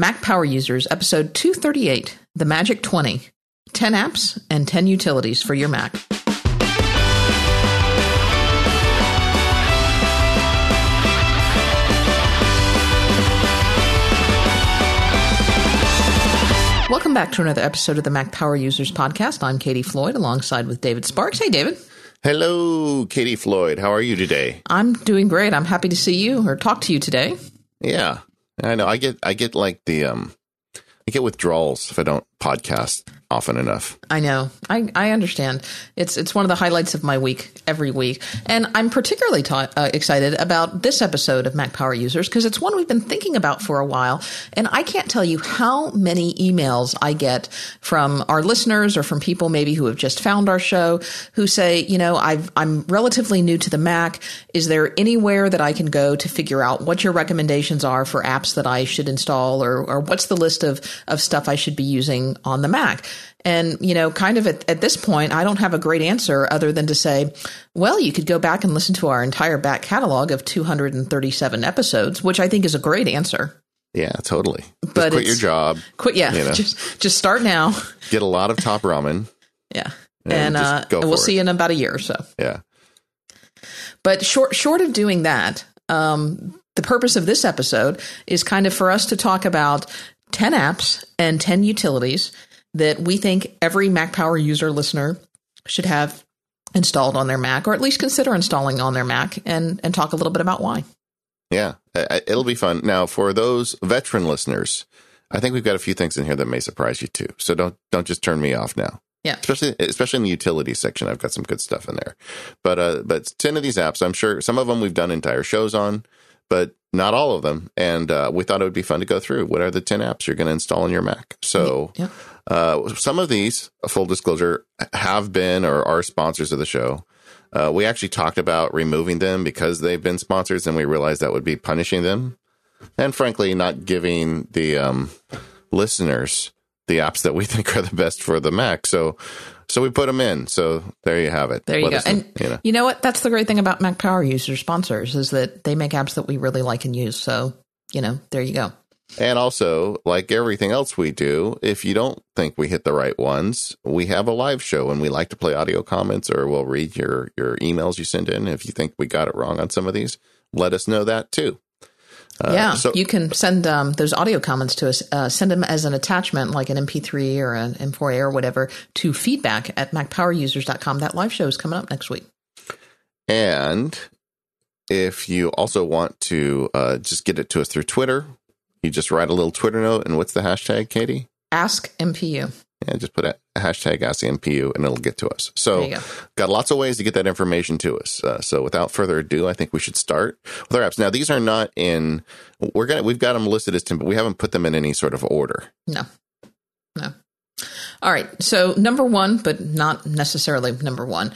Mac Power Users, episode 238, The Magic 20 10 apps and 10 utilities for your Mac. Welcome back to another episode of the Mac Power Users Podcast. I'm Katie Floyd alongside with David Sparks. Hey, David. Hello, Katie Floyd. How are you today? I'm doing great. I'm happy to see you or talk to you today. Yeah, I know. I get I get like the um I get withdrawals if I don't podcast often enough. I know. I, I understand. It's it's one of the highlights of my week every week, and I'm particularly ta- uh, excited about this episode of Mac Power Users because it's one we've been thinking about for a while, and I can't tell you how many emails I get from our listeners or from people maybe who have just found our show who say, you know, I've I'm relatively new to the Mac. Is there anywhere that I can go to figure out what your recommendations are for apps that I should install, or or what's the list of of stuff I should be using on the Mac? And, you know, kind of at, at this point, I don't have a great answer other than to say, well, you could go back and listen to our entire back catalog of 237 episodes, which I think is a great answer. Yeah, totally. Just but quit your job. Quit, yeah. You know? Just just start now. Get a lot of top ramen. yeah, and, and uh, we'll see you in about a year or so. Yeah. But short short of doing that, um, the purpose of this episode is kind of for us to talk about ten apps and ten utilities that we think every Mac Power user listener should have installed on their Mac, or at least consider installing on their Mac, and and talk a little bit about why. Yeah, it'll be fun. Now, for those veteran listeners, I think we've got a few things in here that may surprise you too. So don't don't just turn me off now. Yeah, especially especially in the utility section, I've got some good stuff in there. But uh, but ten of these apps, I'm sure some of them we've done entire shows on, but not all of them. And uh, we thought it would be fun to go through. What are the ten apps you're going to install on your Mac? So. Yeah. Uh, some of these, full disclosure, have been or are sponsors of the show. Uh, we actually talked about removing them because they've been sponsors, and we realized that would be punishing them, and frankly, not giving the um, listeners the apps that we think are the best for the Mac. So, so we put them in. So there you have it. There you Let go. and you know. you know what? That's the great thing about Mac Power user sponsors is that they make apps that we really like and use. So you know, there you go. And also, like everything else we do, if you don't think we hit the right ones, we have a live show and we like to play audio comments or we'll read your, your emails you send in. If you think we got it wrong on some of these, let us know that too. Uh, yeah, so, you can send um, those audio comments to us. Uh, send them as an attachment, like an MP3 or an M4A or whatever, to feedback at MacPowerUsers.com. That live show is coming up next week. And if you also want to uh, just get it to us through Twitter, you just write a little Twitter note, and what's the hashtag, Katie? Ask MPU. Yeah, just put a hashtag Ask MPU, and it'll get to us. So, go. got lots of ways to get that information to us. Uh, so, without further ado, I think we should start with our apps. Now, these are not in. We're gonna. We've got them listed as ten, but we haven't put them in any sort of order. No. All right. So, number one, but not necessarily number one.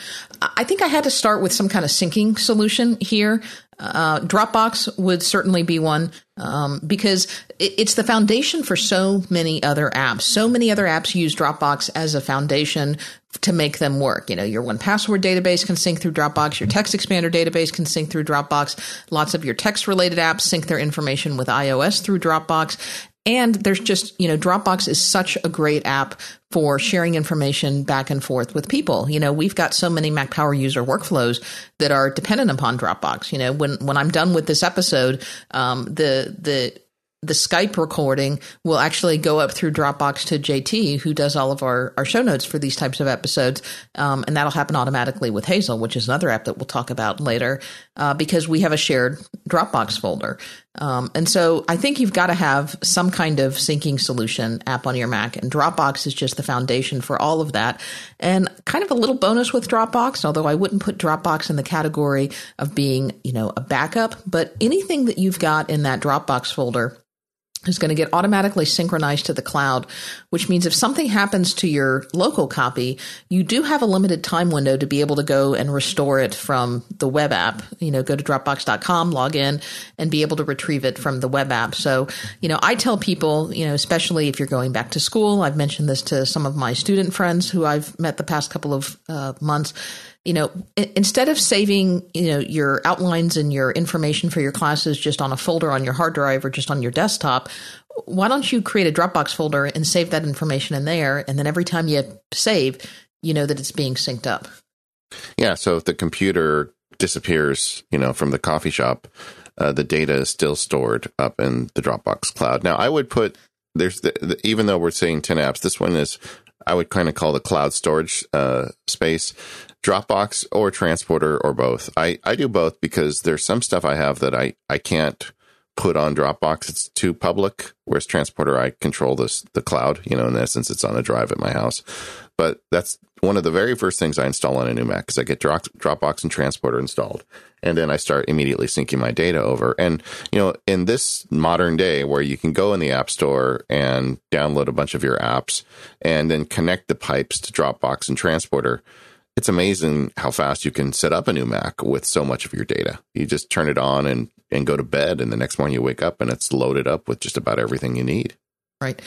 I think I had to start with some kind of syncing solution here. Uh, Dropbox would certainly be one um, because it's the foundation for so many other apps. So many other apps use Dropbox as a foundation to make them work. You know, your 1Password database can sync through Dropbox. Your text expander database can sync through Dropbox. Lots of your text related apps sync their information with iOS through Dropbox. And there's just, you know, Dropbox is such a great app for sharing information back and forth with people. You know, we've got so many Mac Power user workflows that are dependent upon Dropbox. You know, when when I'm done with this episode, um, the the the Skype recording will actually go up through Dropbox to JT, who does all of our, our show notes for these types of episodes. Um, and that'll happen automatically with Hazel, which is another app that we'll talk about later, uh, because we have a shared Dropbox folder. Um, and so I think you've got to have some kind of syncing solution app on your Mac, and Dropbox is just the foundation for all of that. And kind of a little bonus with Dropbox, although I wouldn't put Dropbox in the category of being, you know, a backup, but anything that you've got in that Dropbox folder is going to get automatically synchronized to the cloud, which means if something happens to your local copy, you do have a limited time window to be able to go and restore it from the web app. You know, go to dropbox.com, log in, and be able to retrieve it from the web app. So, you know, I tell people, you know, especially if you're going back to school, I've mentioned this to some of my student friends who I've met the past couple of uh, months you know, instead of saving, you know, your outlines and your information for your classes just on a folder on your hard drive or just on your desktop, why don't you create a Dropbox folder and save that information in there? And then every time you save, you know that it's being synced up. Yeah. So if the computer disappears, you know, from the coffee shop, uh, the data is still stored up in the Dropbox cloud. Now, I would put there's the, the, even though we're saying 10 apps, this one is I would kind of call the cloud storage uh, space. Dropbox or Transporter or both. I, I do both because there's some stuff I have that I, I can't put on Dropbox. It's too public. Whereas Transporter, I control this the cloud. You know, in essence, it's on a drive at my house. But that's one of the very first things I install on a new Mac because I get Dropbox and Transporter installed, and then I start immediately syncing my data over. And you know, in this modern day where you can go in the App Store and download a bunch of your apps and then connect the pipes to Dropbox and Transporter, it's amazing how fast you can set up a new Mac with so much of your data. You just turn it on and and go to bed, and the next morning you wake up and it's loaded up with just about everything you need. Right.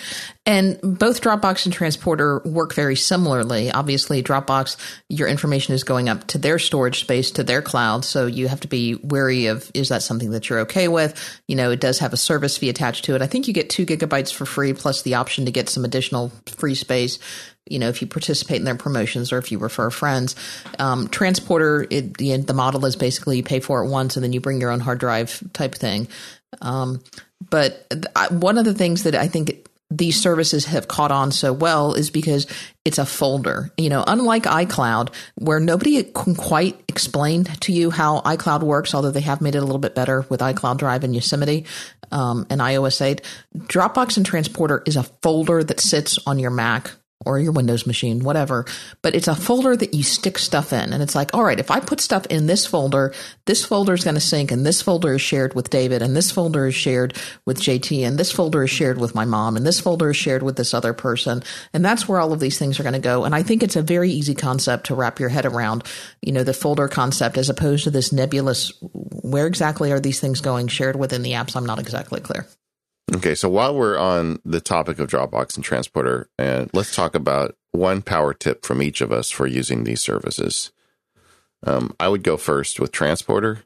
And both Dropbox and Transporter work very similarly. Obviously, Dropbox, your information is going up to their storage space, to their cloud. So you have to be wary of is that something that you're okay with? You know, it does have a service fee attached to it. I think you get two gigabytes for free plus the option to get some additional free space you know, if you participate in their promotions or if you refer friends. Um, transporter, it, the, the, model is basically you pay for it once and then you bring your own hard drive type thing. Um, but th- one of the things that I think these services have caught on so well is because it's a folder. You know, unlike iCloud, where nobody can quite explain to you how iCloud works, although they have made it a little bit better with iCloud Drive and Yosemite um, and iOS 8, Dropbox and Transporter is a folder that sits on your Mac or your Windows machine, whatever. But it's a folder that you stick stuff in. And it's like, all right, if I put stuff in this folder, this folder is going to sync, and this folder is shared with David, and this folder is shared with JT, and this folder is shared with my mom, and this folder is shared with this other person. And that's where all of these things are going to go. And I think it's a very easy concept to wrap your head around, you know, the folder concept as opposed to this nebulous, where exactly are these things going shared within the apps? I'm not exactly clear. Okay, so while we're on the topic of Dropbox and Transporter, and let's talk about one power tip from each of us for using these services. Um, I would go first with Transporter,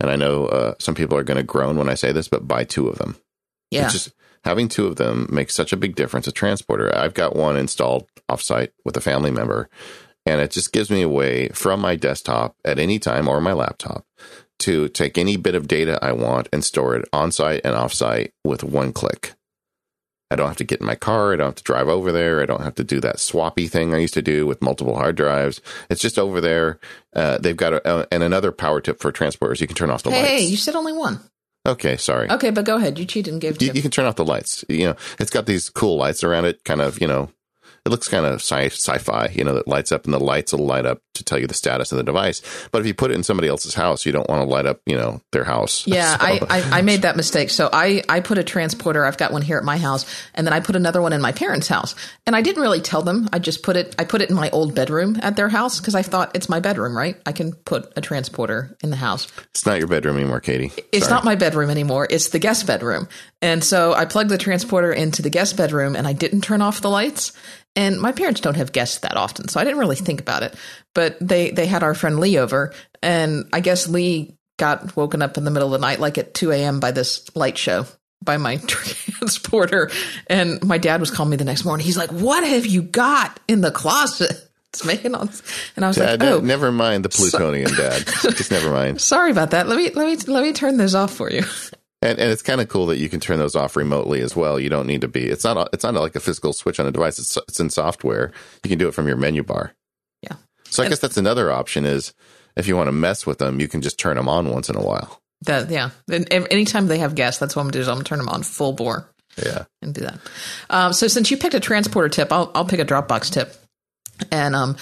and I know uh, some people are going to groan when I say this, but buy two of them. Yeah, just having two of them makes such a big difference. A Transporter, I've got one installed offsite with a family member, and it just gives me a way from my desktop at any time or my laptop to take any bit of data I want and store it on site and off site with one click. I don't have to get in my car. I don't have to drive over there. I don't have to do that swappy thing I used to do with multiple hard drives. It's just over there. Uh, they've got a, uh, and another power tip for transporters: you can turn off the hey, lights. Hey, you said only one. Okay, sorry. Okay, but go ahead. You cheated and gave. You, you, can turn off the lights. You know, it's got these cool lights around it, kind of you know it looks kind of sci- fi you know, that lights up and the lights will light up to tell you the status of the device. But if you put it in somebody else's house, you don't want to light up, you know, their house. Yeah, so. I, I, I, made that mistake. So I, I put a transporter, I've got one here at my house, and then I put another one in my parents' house. And I didn't really tell them. I just put it, I put it in my old bedroom at their house because I thought it's my bedroom, right? I can put a transporter in the house. It's not your bedroom anymore, Katie. It's Sorry. not my bedroom anymore. It's the guest bedroom. And so I plugged the transporter into the guest bedroom and I didn't turn off the lights. And my parents don't have guests that often, so I didn't really think about it. But they they had our friend Lee over, and I guess Lee got woken up in the middle of the night, like at two a.m. by this light show by my transporter. And my dad was calling me the next morning. He's like, "What have you got in the closet?" It's making all this. And I was dad, like, "Oh, never mind the plutonium, so- Dad. Just never mind." Sorry about that. Let me let me let me turn those off for you. And, and it's kind of cool that you can turn those off remotely as well. You don't need to be. It's not. It's not like a physical switch on a device. It's it's in software. You can do it from your menu bar. Yeah. So I and, guess that's another option is if you want to mess with them, you can just turn them on once in a while. That yeah. And anytime they have guests, that's what I'm gonna do. Is I'm gonna turn them on full bore. Yeah. And do that. Um, so since you picked a transporter tip, I'll I'll pick a Dropbox tip. And um,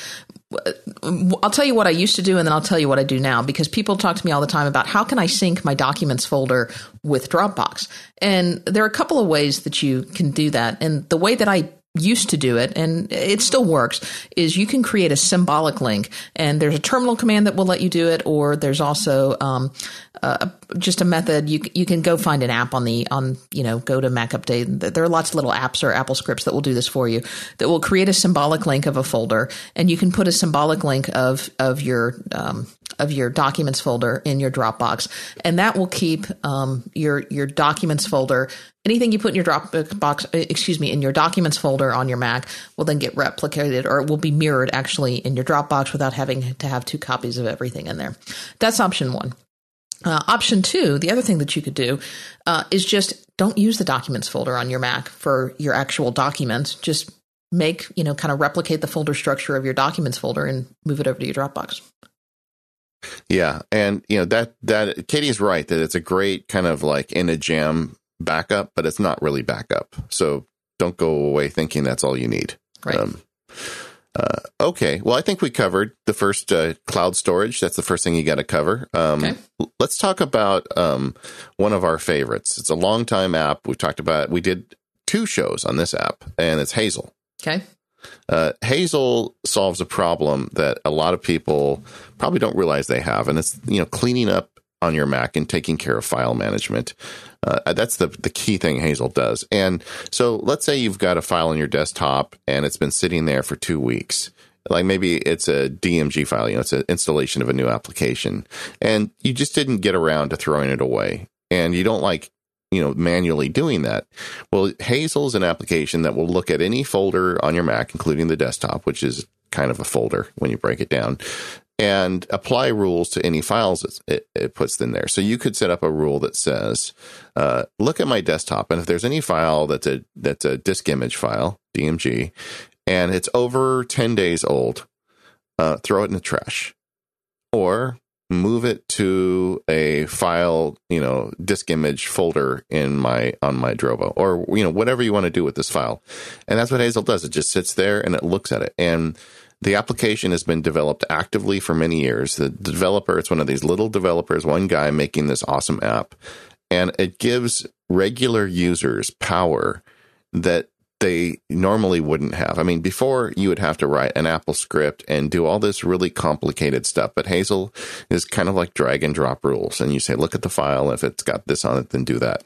I'll tell you what I used to do and then I'll tell you what I do now because people talk to me all the time about how can I sync my documents folder with Dropbox. And there are a couple of ways that you can do that. And the way that I used to do it, and it still works, is you can create a symbolic link, and there's a terminal command that will let you do it, or there's also um, just a method. You you can go find an app on the on you know go to Mac Update. There are lots of little apps or Apple scripts that will do this for you. That will create a symbolic link of a folder, and you can put a symbolic link of of your um, of your documents folder in your Dropbox, and that will keep um, your your documents folder. Anything you put in your Dropbox, excuse me, in your documents folder on your Mac will then get replicated or it will be mirrored actually in your Dropbox without having to have two copies of everything in there. That's option one. Uh, option two, the other thing that you could do uh, is just don't use the documents folder on your Mac for your actual documents. Just make, you know, kind of replicate the folder structure of your documents folder and move it over to your Dropbox. Yeah, and you know that that Katie's right that it's a great kind of like in a jam backup, but it's not really backup. So don't go away thinking that's all you need. Right. Um, uh, okay, well, I think we covered the first uh, cloud storage. That's the first thing you got to cover. Um, okay. Let's talk about um, one of our favorites. It's a long time app. We've talked about. We did two shows on this app, and it's Hazel. Okay. Uh, Hazel solves a problem that a lot of people probably don't realize they have, and it's you know cleaning up on your Mac and taking care of file management. Uh, that's the the key thing Hazel does. And so, let's say you've got a file on your desktop and it's been sitting there for two weeks. Like maybe it's a DMG file, you know, it's an installation of a new application, and you just didn't get around to throwing it away, and you don't like you know, manually doing that. Well, Hazel is an application that will look at any folder on your Mac, including the desktop, which is kind of a folder when you break it down, and apply rules to any files it, it puts in there. So you could set up a rule that says, uh, look at my desktop, and if there's any file that's a that's a disk image file, DMG, and it's over 10 days old, uh, throw it in the trash. Or move it to a file, you know, disk image folder in my on my Drobo or you know whatever you want to do with this file. And that's what Hazel does. It just sits there and it looks at it. And the application has been developed actively for many years. The developer, it's one of these little developers, one guy making this awesome app. And it gives regular users power that they normally wouldn't have. I mean, before you would have to write an Apple script and do all this really complicated stuff, but Hazel is kind of like drag and drop rules. And you say, look at the file. If it's got this on it, then do that.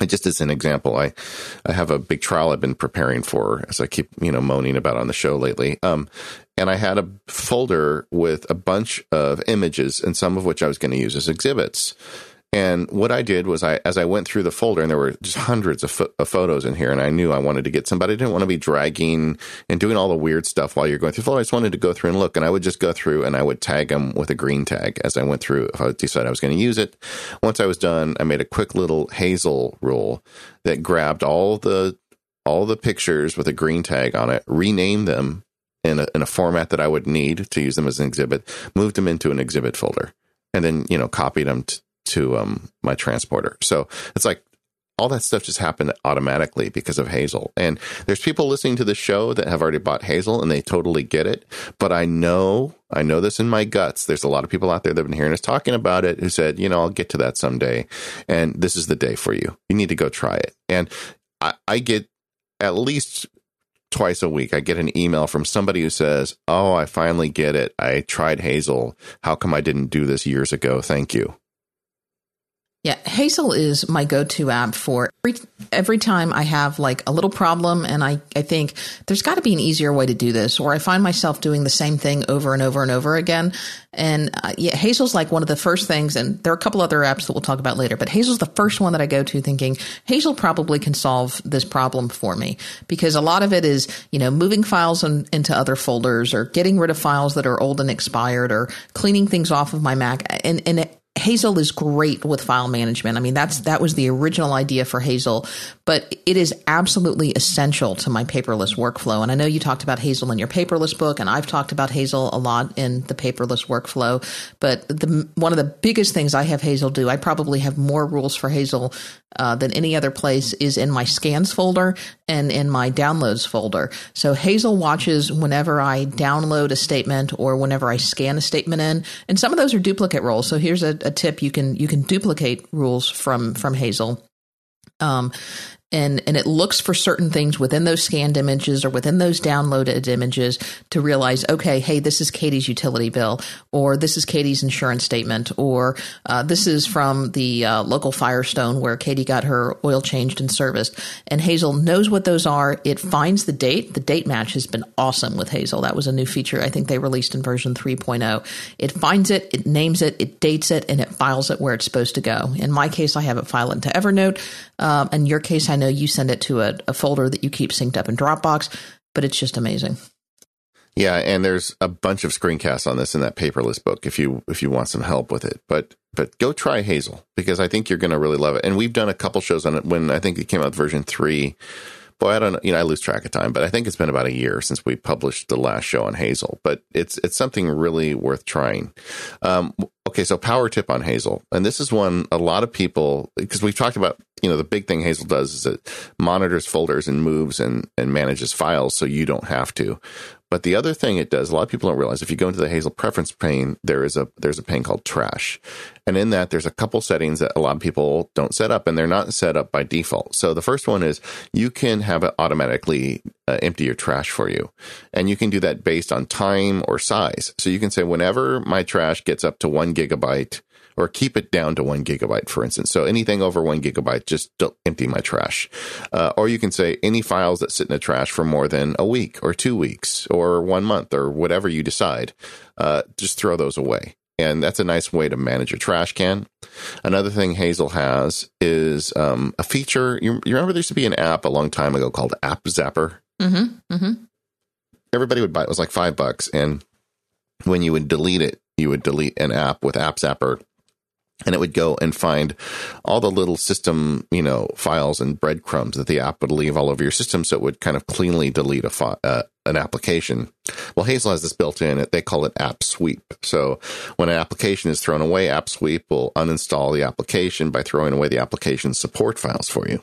Just as an example, I, I have a big trial I've been preparing for, as I keep, you know, moaning about on the show lately. Um, and I had a folder with a bunch of images and some of which I was going to use as exhibits. And what I did was I, as I went through the folder, and there were just hundreds of, fo- of, photos in here, and I knew I wanted to get some, but I didn't want to be dragging and doing all the weird stuff while you're going through the. I just wanted to go through and look, and I would just go through and I would tag them with a green tag as I went through. If I decided I was going to use it, once I was done, I made a quick little Hazel rule that grabbed all the all the pictures with a green tag on it, renamed them in a, in a format that I would need to use them as an exhibit, moved them into an exhibit folder, and then you know copied them. To um, my transporter. So it's like all that stuff just happened automatically because of Hazel. And there's people listening to the show that have already bought Hazel and they totally get it. But I know, I know this in my guts. There's a lot of people out there that have been hearing us talking about it who said, you know, I'll get to that someday. And this is the day for you. You need to go try it. And I, I get at least twice a week, I get an email from somebody who says, Oh, I finally get it. I tried Hazel. How come I didn't do this years ago? Thank you. Yeah, Hazel is my go-to app for every, every time I have like a little problem and I, I think there's got to be an easier way to do this or I find myself doing the same thing over and over and over again. And uh, yeah, Hazel's like one of the first things and there are a couple other apps that we'll talk about later, but Hazel's the first one that I go to thinking Hazel probably can solve this problem for me because a lot of it is, you know, moving files in, into other folders or getting rid of files that are old and expired or cleaning things off of my Mac. And, and it, Hazel is great with file management. I mean, that's that was the original idea for Hazel, but it is absolutely essential to my paperless workflow. And I know you talked about Hazel in your paperless book, and I've talked about Hazel a lot in the paperless workflow. But the one of the biggest things I have Hazel do, I probably have more rules for Hazel uh, than any other place, is in my scans folder and in my downloads folder. So Hazel watches whenever I download a statement or whenever I scan a statement in, and some of those are duplicate roles. So here's a, a tip: you can you can duplicate rules from from Hazel. Um, and and it looks for certain things within those scanned images or within those downloaded images to realize okay hey this is katie's utility bill or this is katie's insurance statement or uh, this is from the uh, local firestone where katie got her oil changed and serviced. And hazel knows what those are. It finds the date. The date match has been awesome with hazel. That was a new feature i think they released in version 3.0 it finds it it names it it dates it and it files it where it's supposed to go. In my case i have it filed into evernote um, in your case i know you send it to a, a folder that you keep synced up in Dropbox, but it's just amazing. Yeah, and there's a bunch of screencasts on this in that paperless book if you if you want some help with it. But but go try Hazel because I think you're going to really love it. And we've done a couple shows on it when I think it came out version 3. Boy, I don't know, you know, I lose track of time, but I think it's been about a year since we published the last show on Hazel, but it's it's something really worth trying. Um, okay, so power tip on Hazel. And this is one a lot of people because we've talked about you know the big thing Hazel does is it monitors folders and moves and and manages files so you don't have to. But the other thing it does, a lot of people don't realize if you go into the Hazel preference pane, there is a there's a pane called trash. And in that there's a couple settings that a lot of people don't set up and they're not set up by default. So the first one is you can have it automatically uh, empty your trash for you. And you can do that based on time or size. So you can say whenever my trash gets up to 1 gigabyte, or keep it down to one gigabyte, for instance. So anything over one gigabyte, just empty my trash. Uh, or you can say any files that sit in the trash for more than a week or two weeks or one month or whatever you decide, uh, just throw those away. And that's a nice way to manage your trash can. Another thing Hazel has is um, a feature. You, you, remember there used to be an app a long time ago called App Zapper? Mm-hmm, mm-hmm. Everybody would buy it. It was like five bucks. And when you would delete it, you would delete an app with App Zapper and it would go and find all the little system, you know, files and breadcrumbs that the app would leave all over your system. So it would kind of cleanly delete a fi- uh, an application. Well, Hazel has this built in. They call it App Sweep. So when an application is thrown away, App Sweep will uninstall the application by throwing away the application support files for you.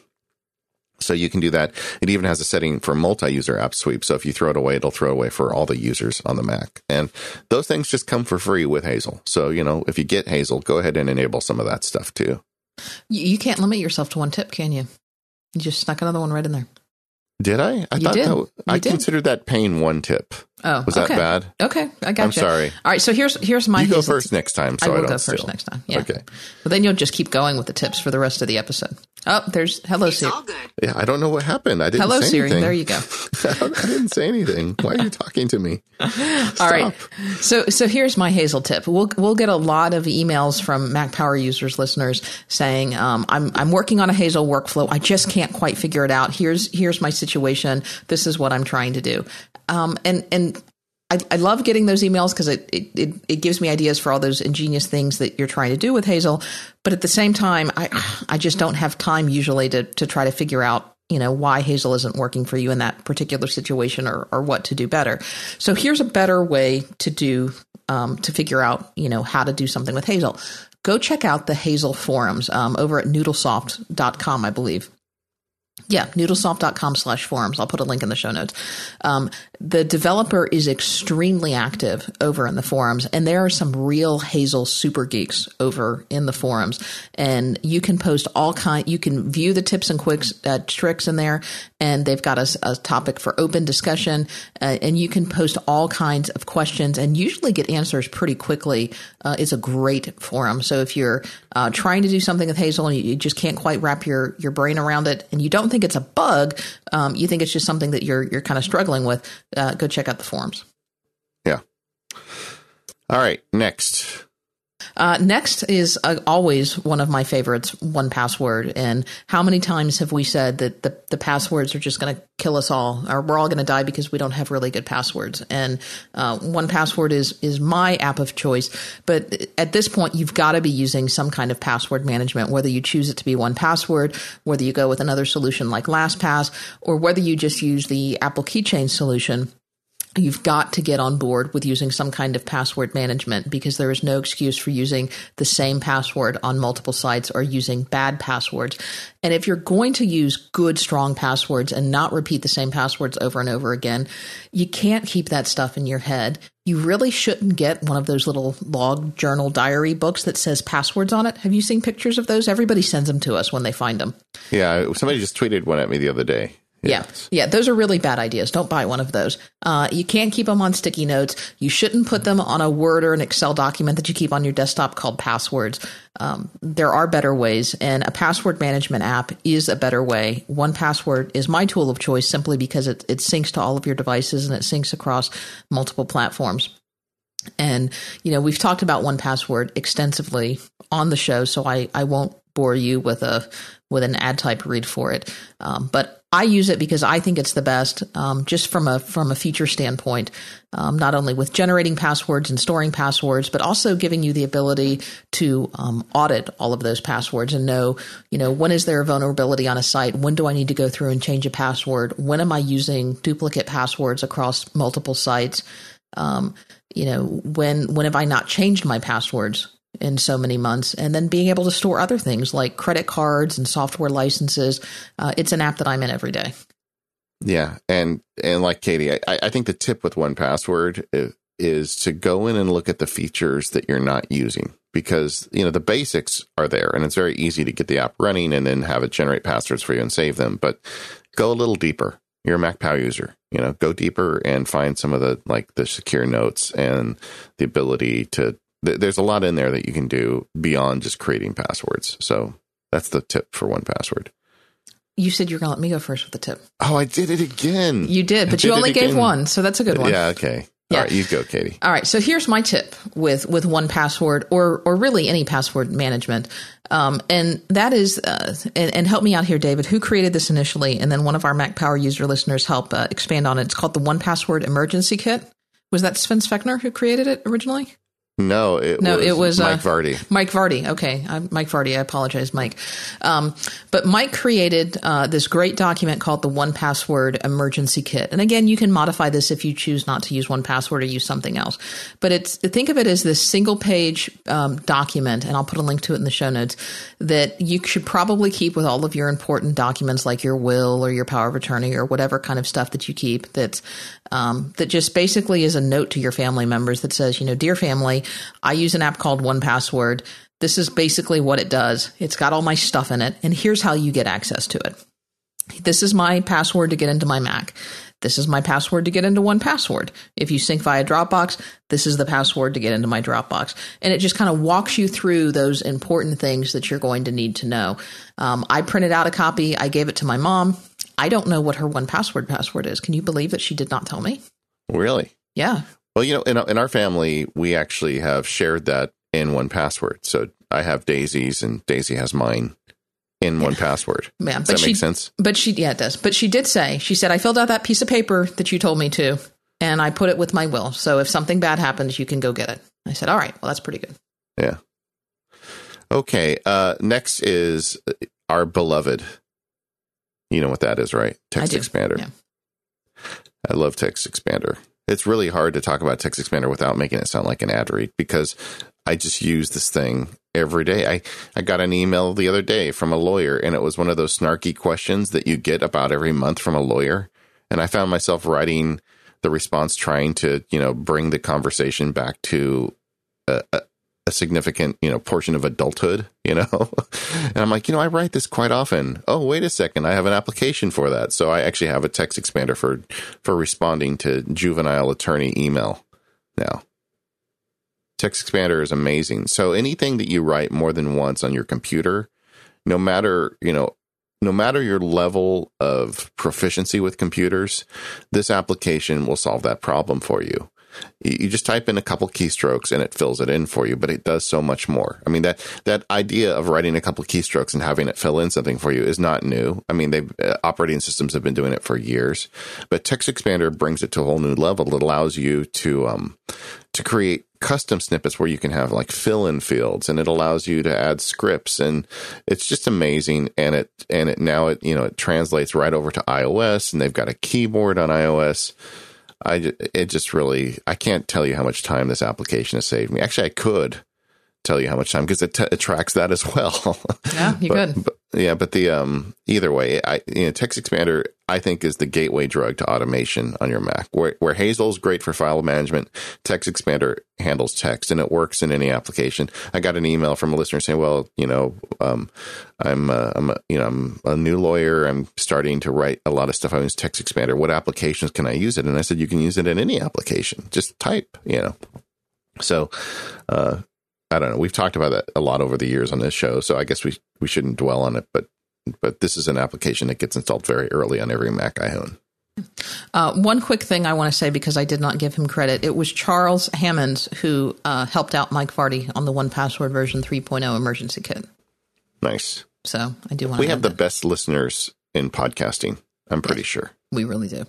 So you can do that. It even has a setting for multi-user app sweep. So if you throw it away, it'll throw away for all the users on the Mac. And those things just come for free with Hazel. So, you know, if you get Hazel, go ahead and enable some of that stuff too. You can't limit yourself to one tip, can you? You just snuck another one right in there. Did I? I You thought did. that, I did. considered that pane one tip. Oh, Was that okay. bad? Okay, I got you. I'm sorry. All right, so here's here's my you go first next time, I so I, will don't go first steal. next time. Yeah. Okay. But then you'll just keep going with the tips for the rest of the episode. Oh, there's hello It's Siri. all good. Yeah, I don't know what happened. I didn't Hello say Siri. anything. There you go. I didn't say anything. Why are you talking to me? All right. So so here's my Hazel tip. We'll we'll get a lot of emails from Mac Power users, listeners, saying um, I'm I'm working on a Hazel workflow. I just can't quite figure it out. Here's here's my situation. This is what I'm trying to do. Um, and and I, I love getting those emails because it, it, it, gives me ideas for all those ingenious things that you're trying to do with Hazel. But at the same time, I I just don't have time usually to to try to figure out you know why Hazel isn't working for you in that particular situation or or what to do better. So here's a better way to do um, to figure out you know how to do something with Hazel. Go check out the Hazel forums um, over at noodlesoft.com, I believe. Yeah, noodlesoft.com slash forums. I'll put a link in the show notes. Um, the developer is extremely active over in the forums, and there are some real Hazel super geeks over in the forums. And you can post all kind. You can view the tips and quicks uh, tricks in there, and they've got a, a topic for open discussion. Uh, and you can post all kinds of questions, and usually get answers pretty quickly. Uh, it's a great forum. So if you're uh, trying to do something with Hazel and you, you just can't quite wrap your your brain around it, and you don't think it's a bug, um, you think it's just something that you're you're kind of struggling with, uh, go check out the forums. Yeah. All right. Next. Uh, next is uh, always one of my favorites, one password. And how many times have we said that the, the passwords are just going to kill us all, or we're all going to die because we don't have really good passwords? And uh, one password is is my app of choice. But at this point, you've got to be using some kind of password management, whether you choose it to be one password, whether you go with another solution like LastPass, or whether you just use the Apple Keychain solution You've got to get on board with using some kind of password management because there is no excuse for using the same password on multiple sites or using bad passwords. And if you're going to use good, strong passwords and not repeat the same passwords over and over again, you can't keep that stuff in your head. You really shouldn't get one of those little log journal diary books that says passwords on it. Have you seen pictures of those? Everybody sends them to us when they find them. Yeah, somebody just tweeted one at me the other day. Yeah, yeah, those are really bad ideas. Don't buy one of those. Uh, you can't keep them on sticky notes. You shouldn't put them on a Word or an Excel document that you keep on your desktop called passwords. Um, there are better ways, and a password management app is a better way. 1Password is my tool of choice simply because it, it syncs to all of your devices and it syncs across multiple platforms. And, you know, we've talked about 1Password extensively on the show, so I, I won't bore you with a with an ad type read for it. Um, but I use it because I think it's the best, um, just from a from a feature standpoint. Um, not only with generating passwords and storing passwords, but also giving you the ability to um, audit all of those passwords and know, you know, when is there a vulnerability on a site? When do I need to go through and change a password? When am I using duplicate passwords across multiple sites? Um, you know, when when have I not changed my passwords? In so many months, and then being able to store other things like credit cards and software licenses. Uh, it's an app that I'm in every day. Yeah, and and like Katie, I, I think the tip with 1Password is, is to go in and look at the features that you're not using because you know the basics are there, and it's very easy to get the app running and then have it generate passwords for you and save them. But go a little deeper. You're a MacPow user, you know, go deeper and find some of the like the secure notes and the ability to there's a lot in there that you can do beyond just creating passwords. So that's the tip for 1Password. You said you were going to let me go first with the tip. Oh, I did it again. You did, but you only gave one, so that's a good one. Yeah, okay. Yeah. All right, you go, Katie. All right, so here's my tip with with 1Password or or really any password management, um, and that is uh, and, and, help me out here, David. Who created this initially, and then one of our Mac Power user listeners help uh, expand on it. It's called the 1Password Emergency Kit. Was that Sven Fechner who created it originally? No, it no, was it was Mike uh, Vardy. Mike Vardy. Okay, I'm Mike Vardy. I apologize, Mike. Um, but Mike created uh, this great document called the 1Password Emergency Kit. And again, you can modify this if you choose not to use 1Password or use something else. But it's think of it as this single page um, document, and I'll put a link to it in the show notes that you should probably keep with all of your important documents, like your will or your power of attorney or whatever kind of stuff that you keep. That's um, that just basically is a note to your family members that says, you know, dear family, I use an app called 1Password. This is basically what it does. It's got all my stuff in it, and here's how you get access to it. This is my password to get into my Mac. This is my password to get into 1Password. If you sync via Dropbox, this is the password to get into my Dropbox. And it just kind of walks you through those important things that you're going to need to know. Um, I printed out a copy. I gave it to my mom. I don't know what her 1Password password is. Can you believe that she did not tell me? Really? Yeah. Well, you know, in, in our family, we actually have shared that in 1Password. So I have Daisy's and Daisy has mine in 1Password. Yeah, does that she, make sense? But she, yeah, it does. But she did say, she said, I filled out that piece of paper that you told me to, and I put it with my will. So if something bad happens, you can go get it. I said, all right, well, that's pretty good. Yeah. Okay. Uh, next is our beloved you know what that is, right? Text Expander. Yeah. I love Text Expander. It's really hard to talk about Text Expander without making it sound like an ad read because I just use this thing every day. I, I got an email the other day from a lawyer and it was one of those snarky questions that you get about every month from a lawyer. And I found myself writing the response trying to, you know, bring the conversation back to a, significant, you know, portion of adulthood, you know? and I'm like, you know, I write this quite often. Oh, wait a second. I have an application for that. So I actually have a text expander for, for responding to juvenile attorney email now. Text expander is amazing. So anything that you write more than once on your computer, no matter, you know, no matter your level of proficiency with computers, this application will solve that problem for you you just type in a couple keystrokes and it fills it in for you, but it does so much more. I mean, that, that idea of writing a couple keystrokes and having it fill in something for you is not new. I mean, they uh, operating systems have been doing it for years, but Text Expander brings it to a whole new level. It allows you to, um, to create custom snippets where you can have like fill in fields and it allows you to add scripts and it's just amazing. And it, and it now it, you know, it translates right over to iOS and they've got a keyboard on iOS I it just really I can't tell you how much time this application has saved me. Actually, I could tell you how much time because it, t- it tracks that as well. Yeah, you but, could. But, yeah, but the um either way, I you know Text Expander I think is the gateway drug to automation on your Mac. Where where Hazel's great for file management, Text Expander handles text and it works in any application. I got an email from a listener saying, "Well, you know, um, I'm uh, I'm a, you know I'm a new lawyer. I'm starting to write a lot of stuff. I use Text Expander. What applications can I use it?" And I said, "You can use it in any application. Just type, you know." So, uh, I don't know. We've talked about that a lot over the years on this show, so I guess we we shouldn't dwell on it. But but this is an application that gets installed very early on every Mac I own. Uh, one quick thing I want to say because I did not give him credit. It was Charles Hammonds who uh, helped out Mike Vardy on the One Password version 3.0 emergency kit. Nice. So I do want. We have the best listeners in podcasting. I'm pretty sure we really do.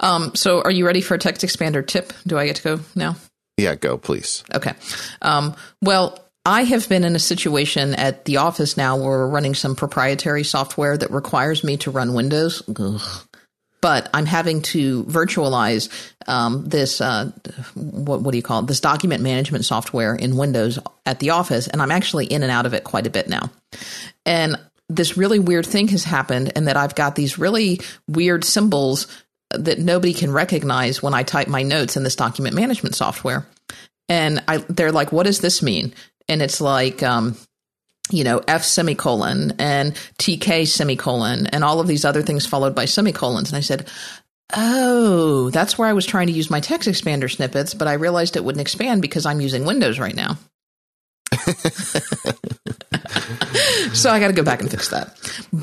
Um, so are you ready for a text expander tip? Do I get to go now? Yeah, go please. Okay. Um, well, I have been in a situation at the office now where we're running some proprietary software that requires me to run Windows. Ugh. But I'm having to virtualize um, this, uh, what, what do you call it? This document management software in Windows at the office. And I'm actually in and out of it quite a bit now. And this really weird thing has happened, and that I've got these really weird symbols that nobody can recognize when I type my notes in this document management software. And I, they're like, what does this mean? And it's like, um, you know, F semicolon and TK semicolon and all of these other things followed by semicolons. And I said, Oh, that's where I was trying to use my text expander snippets, but I realized it wouldn't expand because I'm using Windows right now. so I got to go back and fix that.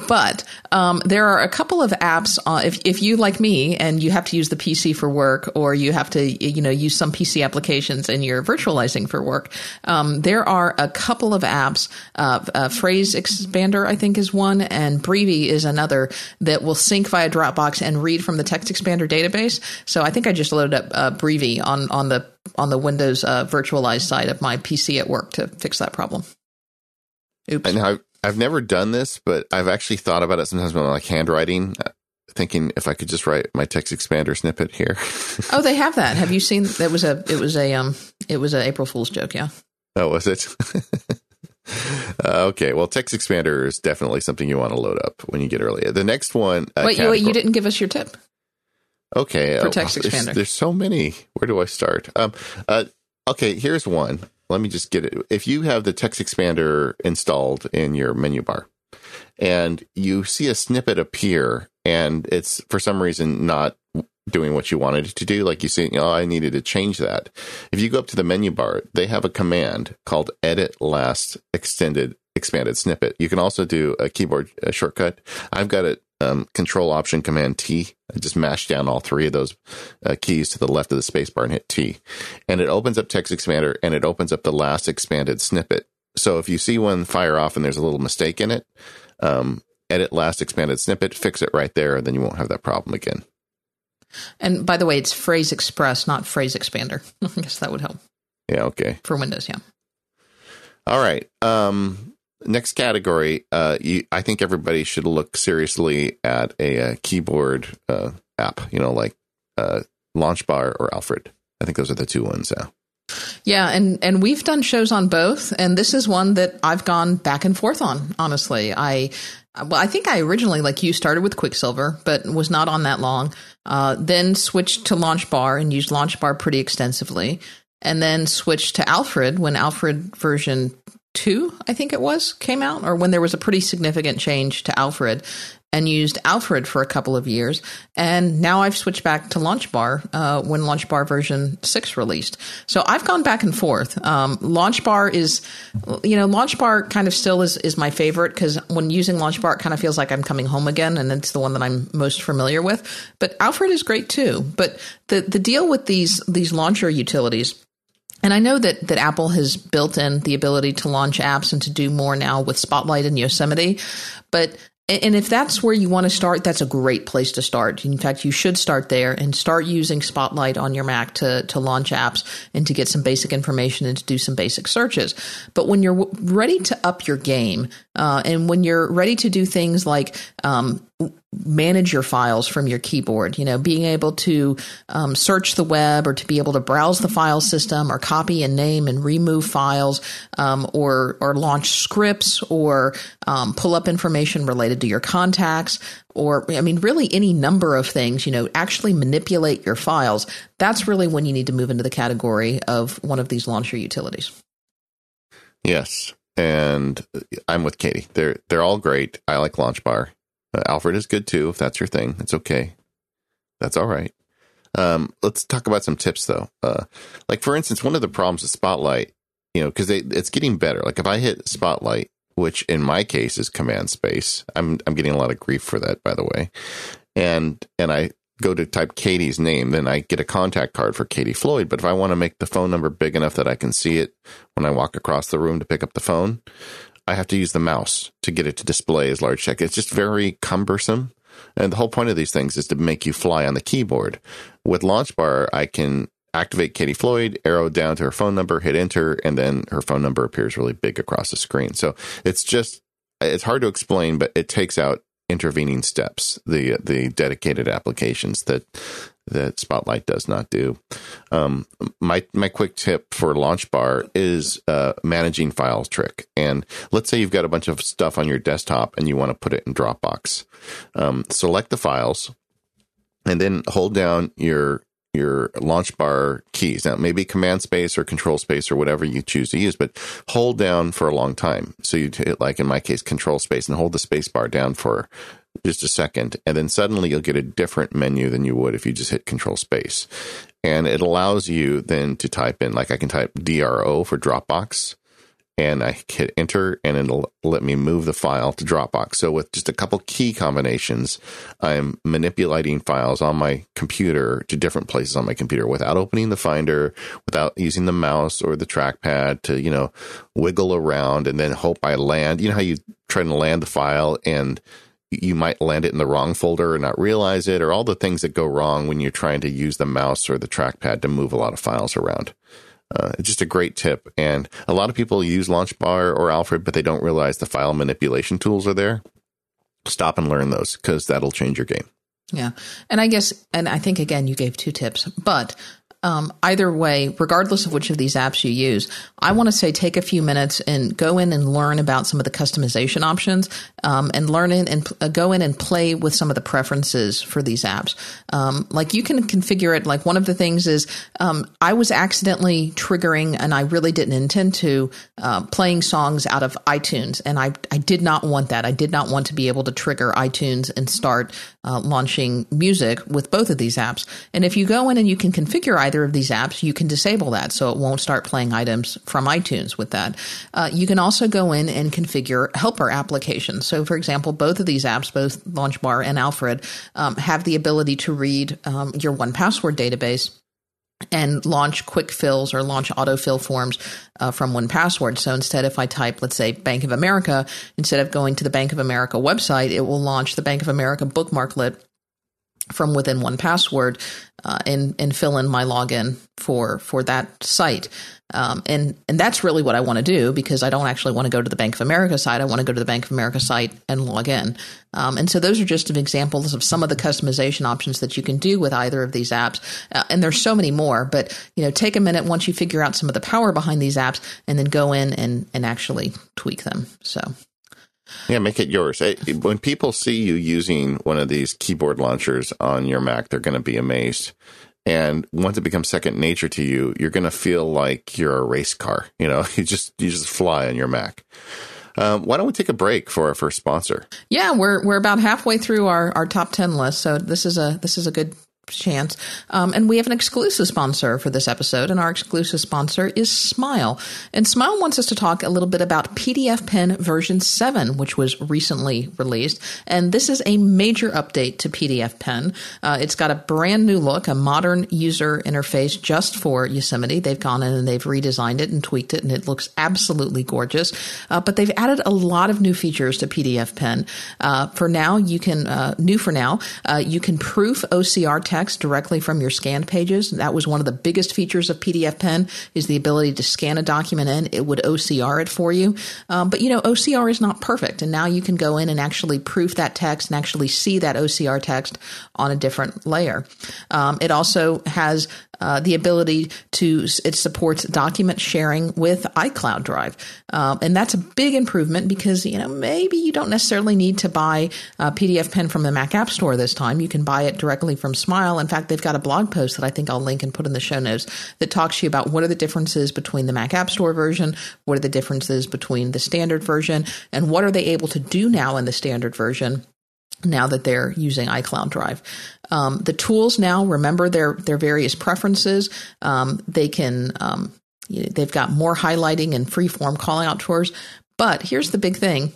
But um, there are a couple of apps. Uh, if if you like me and you have to use the PC for work, or you have to you know use some PC applications and you're virtualizing for work, um, there are a couple of apps. Uh, uh, Phrase Expander, I think, is one, and Breevy is another that will sync via Dropbox and read from the text expander database. So I think I just loaded up uh, Breevy on on the on the Windows uh, virtualized side of my PC at work to fix that problem. Oops. And I've, I've never done this, but I've actually thought about it sometimes when I'm like handwriting, uh, thinking if I could just write my text expander snippet here. oh, they have that. Have you seen? That was a. It was a. Um. It was an April Fool's joke. Yeah. Oh, was it? uh, okay. Well, text expander is definitely something you want to load up when you get early. The next one. Uh, wait, wait, you didn't give us your tip. Okay. For text expander. There's, there's, so many. Where do I start? Um. Uh. Okay. Here's one let me just get it. If you have the text expander installed in your menu bar and you see a snippet appear and it's for some reason not doing what you wanted it to do, like you say, oh, I needed to change that. If you go up to the menu bar, they have a command called edit last extended expanded snippet. You can also do a keyboard a shortcut. I've got it um, Control Option Command T. I just mash down all three of those uh, keys to the left of the spacebar and hit T, and it opens up Text Expander and it opens up the last expanded snippet. So if you see one fire off and there's a little mistake in it, um, edit last expanded snippet, fix it right there, and then you won't have that problem again. And by the way, it's Phrase Express, not Phrase Expander. I guess that would help. Yeah. Okay. For Windows, yeah. All right. Um, next category, uh, you, I think everybody should look seriously at a, a keyboard uh, app. You know, like uh, Launchbar or Alfred. I think those are the two ones now. Yeah, and and we've done shows on both, and this is one that I've gone back and forth on. Honestly, I well, I think I originally, like you, started with Quicksilver, but was not on that long. Uh, then switched to Launch Bar and used Launch Bar pretty extensively, and then switched to Alfred when Alfred version two, I think it was, came out, or when there was a pretty significant change to Alfred, and used Alfred for a couple of years. And now I've switched back to Launchbar uh, when Launchbar version 6 released. So I've gone back and forth. Um, Launchbar is, you know, Launchbar kind of still is, is my favorite because when using Launchbar, it kind of feels like I'm coming home again, and it's the one that I'm most familiar with. But Alfred is great too. But the, the deal with these, these launcher utilities and I know that, that Apple has built in the ability to launch apps and to do more now with Spotlight and Yosemite. But and if that's where you want to start, that's a great place to start. In fact, you should start there and start using Spotlight on your Mac to, to launch apps and to get some basic information and to do some basic searches. But when you're ready to up your game, uh, and when you're ready to do things like um, manage your files from your keyboard. You know, being able to um, search the web or to be able to browse the file system or copy and name and remove files um, or or launch scripts or um, pull up information related to your contacts or I mean, really any number of things. You know, actually manipulate your files. That's really when you need to move into the category of one of these launcher utilities. Yes, and I'm with Katie. They're they're all great. I like LaunchBar. Uh, Alfred is good too. If that's your thing, it's okay. That's all right. Um, let's talk about some tips though. Uh, like for instance, one of the problems with Spotlight, you know, because it's getting better. Like if I hit Spotlight, which in my case is Command Space, I'm I'm getting a lot of grief for that, by the way. And and I go to type Katie's name, then I get a contact card for Katie Floyd. But if I want to make the phone number big enough that I can see it when I walk across the room to pick up the phone, I have to use the mouse to get it to display as large text. It's just very cumbersome. And the whole point of these things is to make you fly on the keyboard. With Launch Bar, I can activate Katie Floyd, arrow down to her phone number, hit enter, and then her phone number appears really big across the screen. So it's just, it's hard to explain, but it takes out intervening steps, the the dedicated applications that that Spotlight does not do. Um, my my quick tip for LaunchBar is uh, managing files trick. And let's say you've got a bunch of stuff on your desktop and you want to put it in Dropbox. Um, select the files, and then hold down your your launch bar keys. Now, maybe command space or control space or whatever you choose to use, but hold down for a long time. So you hit, like in my case, control space and hold the space bar down for just a second. And then suddenly you'll get a different menu than you would if you just hit control space. And it allows you then to type in, like I can type DRO for Dropbox and I hit enter and it'll let me move the file to Dropbox. So with just a couple key combinations, I'm manipulating files on my computer to different places on my computer without opening the finder, without using the mouse or the trackpad to, you know, wiggle around and then hope I land. You know how you try to land the file and you might land it in the wrong folder or not realize it or all the things that go wrong when you're trying to use the mouse or the trackpad to move a lot of files around. Uh, just a great tip. And a lot of people use LaunchBar or Alfred, but they don't realize the file manipulation tools are there. Stop and learn those because that'll change your game. Yeah. And I guess, and I think again, you gave two tips, but um, either way, regardless of which of these apps you use, I want to say take a few minutes and go in and learn about some of the customization options um, and learn in and uh, go in and play with some of the preferences for these apps. Um, like you can configure it. Like one of the things is um, I was accidentally triggering, and I really didn't intend to, uh, playing songs out of iTunes, and I I did not want that. I did not want to be able to trigger iTunes and start uh, launching music with both of these apps. And if you go in and you can configure either of these apps, you can disable that so it won't start playing items from iTunes with that. Uh, you can also go in and configure helper applications. So, for example, both of these apps, both LaunchBar and Alfred, um, have the ability to read um, your 1Password database and launch quick fills or launch autofill forms uh, from 1Password. So instead, if I type, let's say, Bank of America, instead of going to the Bank of America website, it will launch the Bank of America bookmarklet from within 1Password uh, and and fill in my login for for that site. Um, and and that's really what I want to do because I don't actually want to go to the Bank of America site. I want to go to the Bank of America site and log in. Um, and so those are just examples of some of the customization options that you can do with either of these apps. Uh, and there's so many more. But you know, take a minute once you figure out some of the power behind these apps, and then go in and and actually tweak them. So. Yeah, make it yours. When people see you using one of these keyboard launchers on your Mac, they're going to be amazed. And once it becomes second nature to you, you're going to feel like you're a race car. You know, you just you just fly on your Mac. Um, why don't we take a break for our first sponsor? Yeah, we're we're about halfway through our, our top ten list, so this is a this is a good chance. Um, and we have an exclusive sponsor for this episode, and our exclusive sponsor is Smile. And Smile wants us to talk a little bit about PDF Pen version 7, which was recently released. And this is a major update to PDF Pen. Uh, it's got a brand new look, a modern user interface just for Yosemite. They've gone in and they've redesigned it and tweaked it, and it looks absolutely gorgeous. Uh, but they've added a lot of new features to PDF Pen. Uh, for now, you can, uh, new for now, uh, you can proof OCR text text directly from your scanned pages. That was one of the biggest features of PDF Pen is the ability to scan a document in. It would OCR it for you. Um, but you know, OCR is not perfect. And now you can go in and actually proof that text and actually see that OCR text on a different layer. Um, it also has uh, the ability to it supports document sharing with iCloud Drive, um, and that's a big improvement because you know maybe you don't necessarily need to buy a PDF Pen from the Mac App Store this time. You can buy it directly from Smile. In fact, they've got a blog post that I think I'll link and put in the show notes that talks to you about what are the differences between the Mac App Store version, what are the differences between the standard version, and what are they able to do now in the standard version now that they're using iCloud Drive. Um, the tools now remember their their various preferences. Um, they can um, they've got more highlighting and free-form calling out tours. But here's the big thing: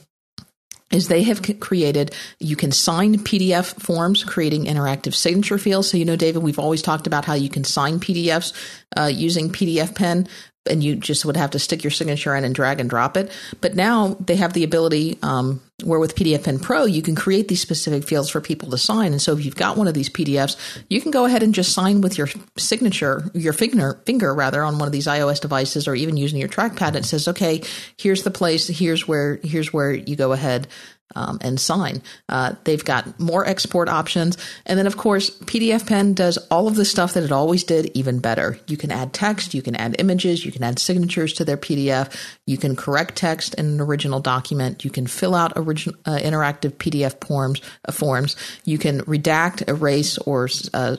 is they have created you can sign PDF forms, creating interactive signature fields. So you know, David, we've always talked about how you can sign PDFs uh, using PDF Pen and you just would have to stick your signature in and drag and drop it. But now they have the ability, um, where with PDF Pen Pro, you can create these specific fields for people to sign. And so if you've got one of these PDFs, you can go ahead and just sign with your signature, your finger, finger rather, on one of these iOS devices, or even using your trackpad. It says, okay, here's the place, here's where, here's where you go ahead um, and sign. Uh, they've got more export options. And then, of course, PDF Pen does all of the stuff that it always did, even better. You can add text, you can add images, you can add signatures to their PDF, you can correct text in an original document, you can fill out original uh, interactive PDF forms, uh, forms, you can redact, erase, or uh,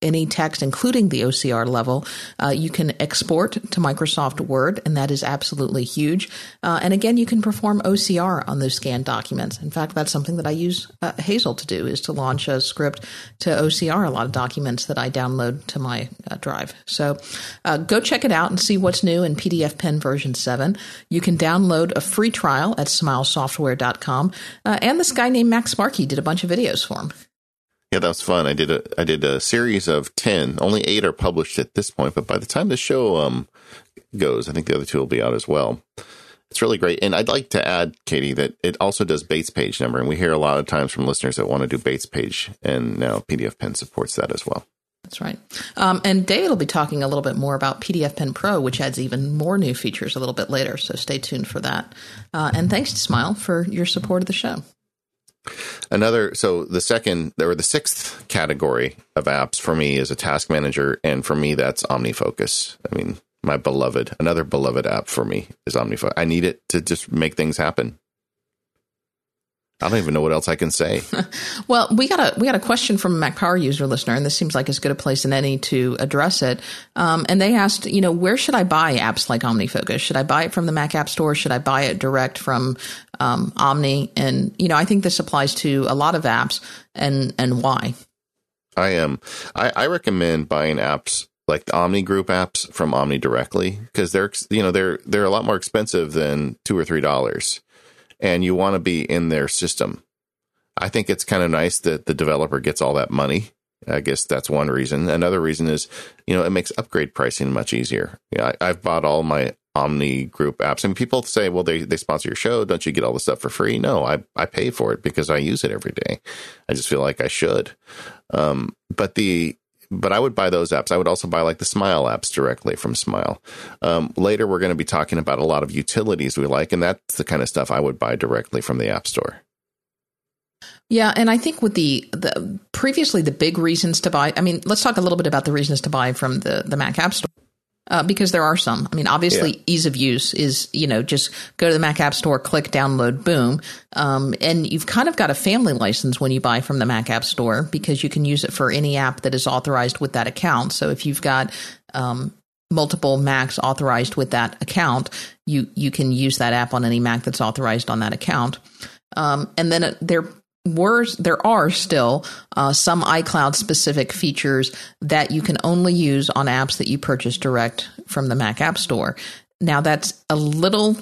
any text, including the OCR level. Uh, you can export to Microsoft Word, and that is absolutely huge. Uh, and again, you can perform OCR on those scanned documents documents. In fact, that's something that I use uh, Hazel to do is to launch a script to OCR a lot of documents that I download to my uh, drive. So uh, go check it out and see what's new in PDF Pen version 7. You can download a free trial at smilesoftware.com. Uh, and this guy named Mac Sparky did a bunch of videos for him. Yeah, that was fun. I did a I did a series of ten. Only eight are published at this point, but by the time the show um goes, I think the other two will be out as well. It's really great. And I'd like to add, Katie, that it also does Bates page number. And we hear a lot of times from listeners that want to do Bates page. And now PDF Pen supports that as well. That's right. Um, and David will be talking a little bit more about PDF Pen Pro, which adds even more new features a little bit later. So stay tuned for that. Uh, and thanks to Smile for your support of the show. Another, so the second or the sixth category of apps for me is a task manager. And for me, that's OmniFocus. I mean, my beloved, another beloved app for me is OmniFocus. I need it to just make things happen. I don't even know what else I can say. well, we got a we got a question from a Mac Power user listener, and this seems like as good a place as any to address it. Um, and they asked, you know, where should I buy apps like OmniFocus? Should I buy it from the Mac App Store? Should I buy it direct from um, Omni? And you know, I think this applies to a lot of apps, and and why. I am. I, I recommend buying apps like the Omni Group apps from Omni directly because they're you know they're they're a lot more expensive than two or three dollars, and you want to be in their system. I think it's kind of nice that the developer gets all that money. I guess that's one reason. Another reason is you know it makes upgrade pricing much easier. Yeah, I, I've bought all my Omni Group apps, and people say, "Well, they they sponsor your show. Don't you get all the stuff for free?" No, I I pay for it because I use it every day. I just feel like I should. Um, but the but I would buy those apps. I would also buy like the Smile apps directly from Smile. Um, later, we're going to be talking about a lot of utilities we like, and that's the kind of stuff I would buy directly from the App Store. Yeah, and I think with the the previously the big reasons to buy. I mean, let's talk a little bit about the reasons to buy from the the Mac App Store uh, because there are some. I mean, obviously, yeah. ease of use is you know just go to the Mac App Store, click download, boom, um, and you've kind of got a family license when you buy from the Mac App Store because you can use it for any app that is authorized with that account. So if you've got um, multiple Macs authorized with that account, you you can use that app on any Mac that's authorized on that account. Um, and then there were there are still uh, some iCloud specific features that you can only use on apps that you purchase direct from the Mac App Store. Now that's a little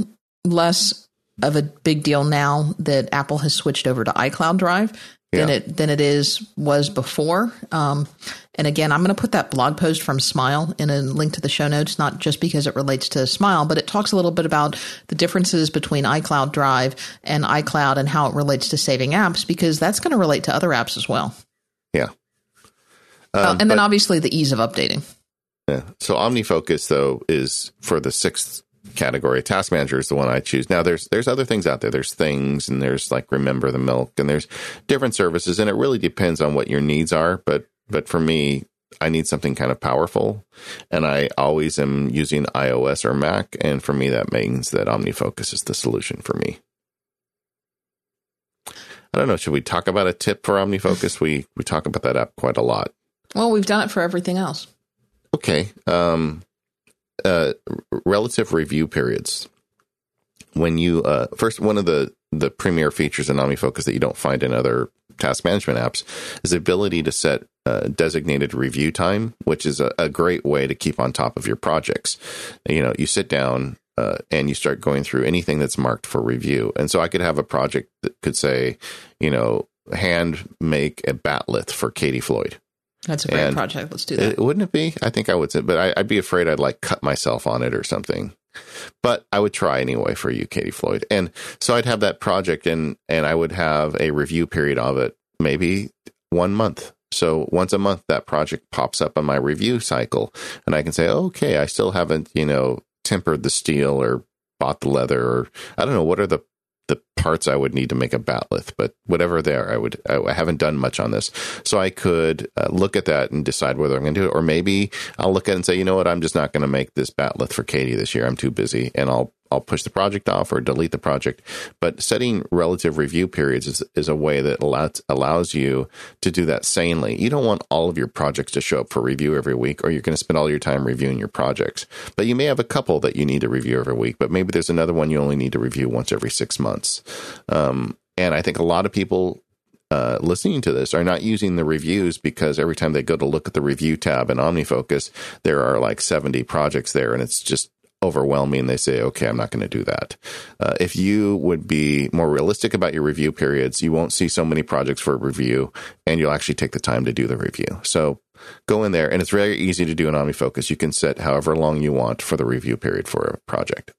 less of a big deal now that Apple has switched over to iCloud Drive yeah. than it than it is was before. Um, and again, I'm going to put that blog post from Smile in a link to the show notes, not just because it relates to Smile, but it talks a little bit about the differences between iCloud Drive and iCloud and how it relates to saving apps, because that's going to relate to other apps as well. Yeah. uh, and then obviously the ease of updating. Yeah. So OmniFocus though is for the sixth category. Task Manager is the one I choose. Now there's there's other things out there. There's things and there's like Remember the Milk and there's different services and it really depends on what your needs are. But but for me, I need something kind of powerful, and I always am using iOS or Mac, and for me that means that OmniFocus is the solution for me. I don't know. Should we talk about a tip for OmniFocus? We we talk about that app quite a lot. Well, we've done it for everything else. Okay. Um, uh, relative review periods. When you uh, first, one of the the premier features in OmniFocus that you don't find in other task management apps is the ability to set uh, designated review time, which is a, a, great way to keep on top of your projects. You know, you sit down uh, and you start going through anything that's marked for review. And so I could have a project that could say, you know, hand make a batleth for Katie Floyd. That's a great and project. Let's do that. It, wouldn't it be? I think I would say, but I, I'd be afraid I'd like cut myself on it or something. But I would try anyway for you, Katie Floyd. And so I'd have that project and and I would have a review period of it, maybe one month. So once a month that project pops up on my review cycle and I can say, okay, I still haven't, you know, tempered the steel or bought the leather or I don't know what are the the parts I would need to make a batleth, but whatever there, I would. I haven't done much on this, so I could uh, look at that and decide whether I'm going to do it, or maybe I'll look at it and say, you know what, I'm just not going to make this batleth for Katie this year. I'm too busy, and I'll I'll push the project off or delete the project. But setting relative review periods is, is a way that allows, allows you to do that sanely. You don't want all of your projects to show up for review every week, or you're going to spend all your time reviewing your projects. But you may have a couple that you need to review every week, but maybe there's another one you only need to review once every six months. Um, and I think a lot of people uh, listening to this are not using the reviews because every time they go to look at the review tab in OmniFocus, there are like 70 projects there, and it's just overwhelming, they say, okay, I'm not going to do that. Uh, if you would be more realistic about your review periods, you won't see so many projects for review and you'll actually take the time to do the review. So go in there and it's very easy to do in OmniFocus. You can set however long you want for the review period for a project.